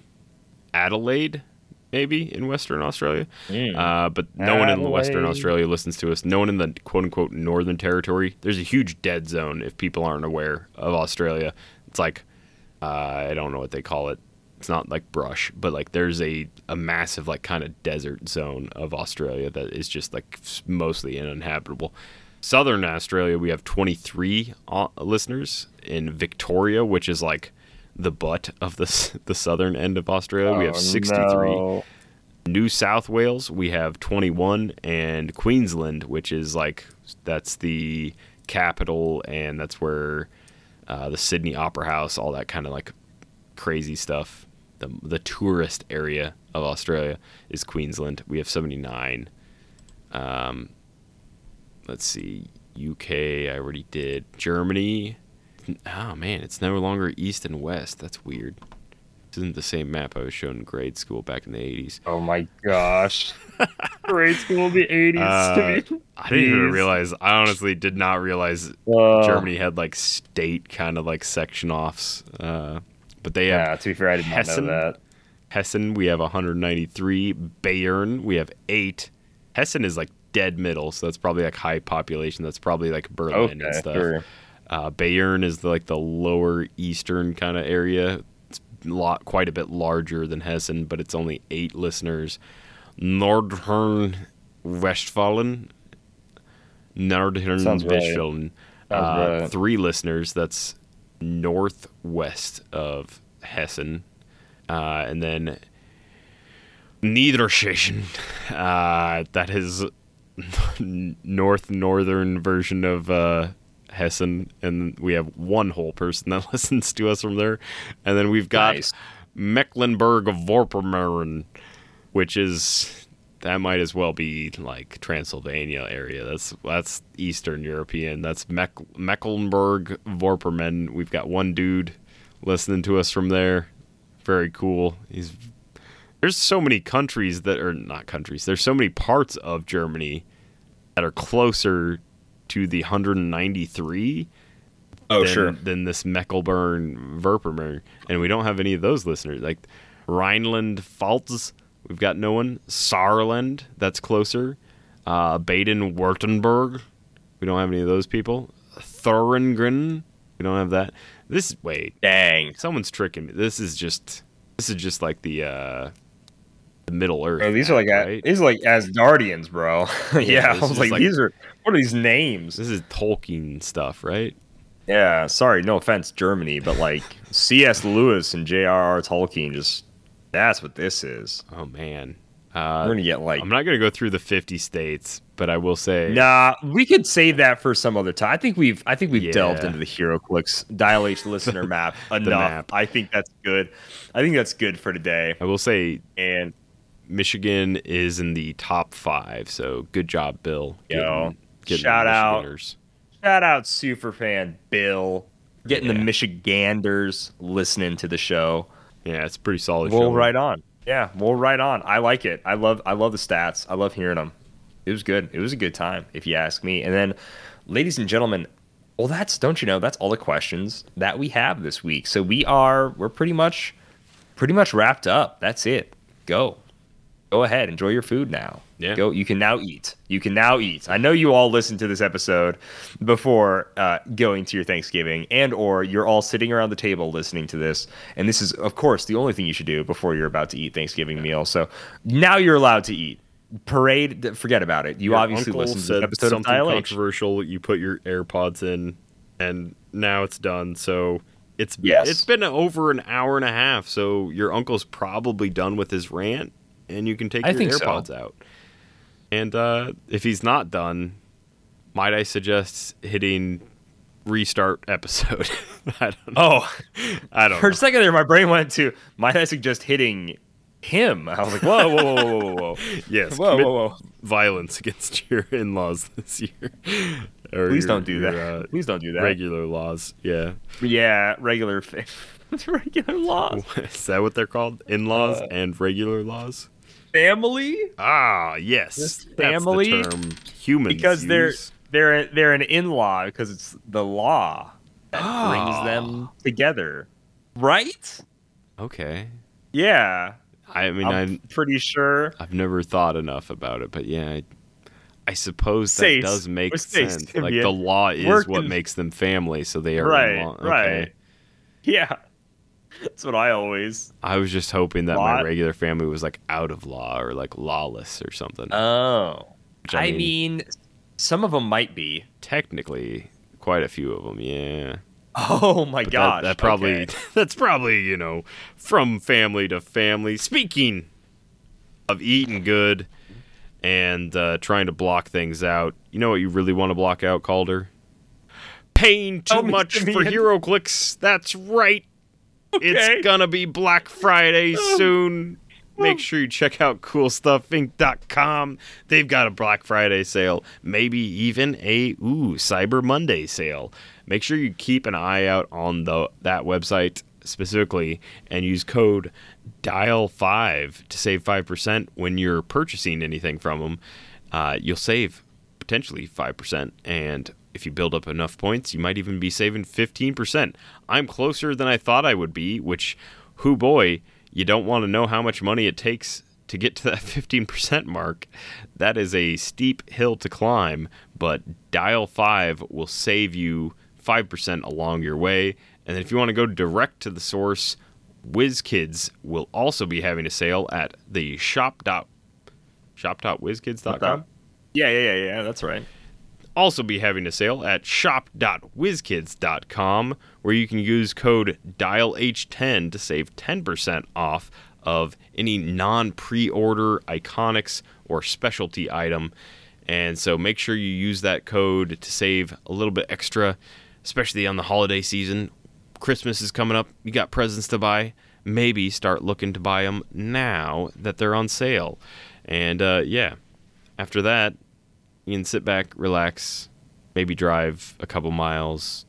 Adelaide, maybe in Western Australia. Uh, but no one in Western Australia listens to us. No one in the quote unquote Northern Territory. There's a huge dead zone if people aren't aware of Australia. It's like uh, I don't know what they call it. It's not like brush, but like there's a, a massive like kind of desert zone of Australia that is just like mostly uninhabitable. Southern Australia, we have 23 uh, listeners in Victoria, which is like the butt of the the southern end of Australia. we have Oh, 63. no. New South Wales, we have 21, and Queensland, which is like that's the capital, and that's where uh, the Sydney Opera House, all that kind of like crazy stuff. The the tourist area of Australia is Queensland. We have 79. Um, let's see, UK, I already did. Germany, oh man, it's no longer east and west. That's weird. This isn't the same map I was shown in grade school back in the 80s. Oh my gosh. Grade school in the 80s. Uh, to me. I didn't even realize. I honestly did not realize Uh, Germany had like state kind of like section offs. Uh, but they have Yeah, to be fair, I did not Hessen. know that. Hessen, we have 193. Bayern, we have eight. Hessen is like dead middle, so that's probably like high population. That's probably like Berlin and stuff. sure. Uh, Bayern is the, like the lower eastern kind of area. It's a lot, quite a bit larger than Hessen, but it's only eight listeners. Nordhorn Westfalen. Nordhorn right. Westfalen. Uh, right. Three listeners. That's northwest of Hessen. Uh, and then Niedersachsen. Uh, that is north northern version of uh, Hessen, and we have one whole person that listens to us from there, and then we've got Nice. Mecklenburg-Vorpommern, which is that might as well be like Transylvania area. That's that's Eastern European. That's Meck- Mecklenburg-Vorpommern. We've got one dude listening to us from there. Very cool. He's there's so many countries that are not countries. There's so many parts of Germany that are closer to the 193 Oh, than, sure. than this Mecklenburg-Vorpommern, and we don't have any of those listeners. Like Rhineland-Pfalz, we've got no one. Saarland, that's closer. Uh, Baden-Württemberg, we don't have any of those people. Thuringen, we don't have that. This wait, Dang. someone's tricking me. This is just this is just like the uh Middle Earth. These are like right? these are like Asgardians, bro. yeah, I was like, like- these are what are these names? This is Tolkien stuff, right? Yeah, sorry, no offense, Germany, but like C.S. Lewis and J.R.R. Tolkien, just that's what this is. Oh man. We're Uh, gonna get like I'm not gonna go through the 50 states, but I will say Nah, we could save that for some other time. I think we've I think we've delved into the HeroClix Dial H listener map enough. map. I think that's good. I think that's good for today. I will say And Michigan is in the top five, so good job, Bill. Getting shout the out. Michiganders. shout out superfan Bill getting Yeah. the Michiganders listening to the show. Yeah, it's a pretty solid. We'll show. right on. Yeah, we'll right on. I like it. I love I love the stats. I love hearing them. It was good. It was a good time, if you ask me. And then, ladies and gentlemen, well, that's don't you know that's all the questions that we have this week. So we are we're pretty much pretty much wrapped up. That's it. Go. Go ahead, enjoy your food now. Yeah. Go. You can now eat. You can now eat. I know you all listened to this episode before uh, going to your Thanksgiving, and or you're all sitting around the table listening to this, and this is, of course, the only thing you should do before you're about to eat Thanksgiving meal. So now you're allowed to eat. Parade. Forget about it. You Your obviously listened to said episode of something H. controversial. You put your AirPods in, and now it's done. So it's Yes. it's been over an hour and a half. So your uncle's probably done with his rant, and you can take I your think so. AirPods out. And uh, if he's not done, might I suggest hitting restart episode? I don't know. Oh, I don't for know. a second there, my brain went to. Might I suggest hitting him? I was like, whoa, whoa, whoa, whoa, whoa, whoa. Yes, Whoa, whoa, whoa. violence against your in-laws this year. Or Please your- don't do your, that. uh, Please don't do that. regular laws. Yeah. Yeah, regular, regular laws. Is that what they're called? In-laws Uh, and regular laws? Family, Ah, yes. This That's family? the term humans because they're they're they're an in-law because it's the law that Ah. brings them together, right? Okay. Yeah, I mean, I'm I'm, pretty sure. I've never thought enough about it, but yeah, I, I suppose that does make sense. Like the law is Working- what makes them family, so they are Right, in law. Okay. right. Yeah, that's what I always. I was just hoping that Law- my regular family was like out of law or like lawless or something. Oh, Which, I I mean- mean, some of them might be. Technically, quite a few of them, yeah. Oh my But gosh, that, probably okay. that's probably you know from family to family. Speaking of eating good and uh, trying to block things out, you know what you really want to block out, Kalder? Paying too me, much for HeroClix. That's right. Okay. It's gonna be Black Friday soon. make sure you check out coolstuffinc.com. They've got a Black Friday sale, maybe even a ooh Cyber Monday sale. Make sure you keep an eye out on the that website specifically and use code dial5 to save 5% when you're purchasing anything from them. Uh, you'll save potentially 5% and if you build up enough points, you might even be saving 15%. I'm closer than I thought I would be, which, who boy, you don't want to know how much money it takes to get to that 15% mark. That is a steep hill to climb, but Dial 5 will save you 5% along your way. And if you want to go direct to the source, WizKids will also be having a sale at the shop. Shop.wizkids.com. Yeah, yeah, yeah, yeah. That's right. Also be having a sale at shop.wizkids.com where you can use code DIALH10 to save 10% off of any non pre order Iconix or specialty item. And so make sure you use that code to save a little bit extra, especially on the holiday season. Christmas is coming up. You got presents to buy. Maybe start looking to buy them now that they're on sale. And uh, yeah, after that, you can sit back, relax, maybe drive a couple miles,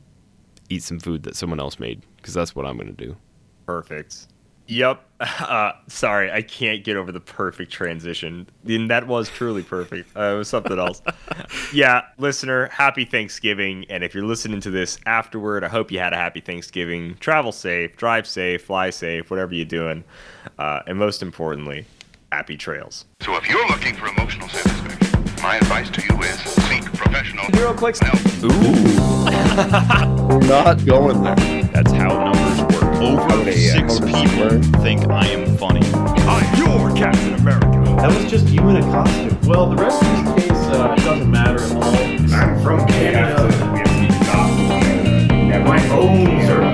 eat some food that someone else made, because that's what I'm going to do. Perfect. Yep. Uh, sorry, I can't get over the perfect transition. And that was truly perfect. Uh, it was something else. yeah, listener, happy Thanksgiving. And if you're listening to this afterward, I hope you had a happy Thanksgiving. Travel safe, drive safe, fly safe, whatever you're doing. Uh, and most importantly, happy trails. So if you're looking for emotional satisfaction, my advice to you is seek professional HeroClix help. Ooh. Not going there. That's how numbers work. Over okay, six yeah. people think I am funny. I'm your Captain America. That was just you in a costume. Well, the rest of this case uh, doesn't matter at all. I'm from Canada. We have to stop. My bones are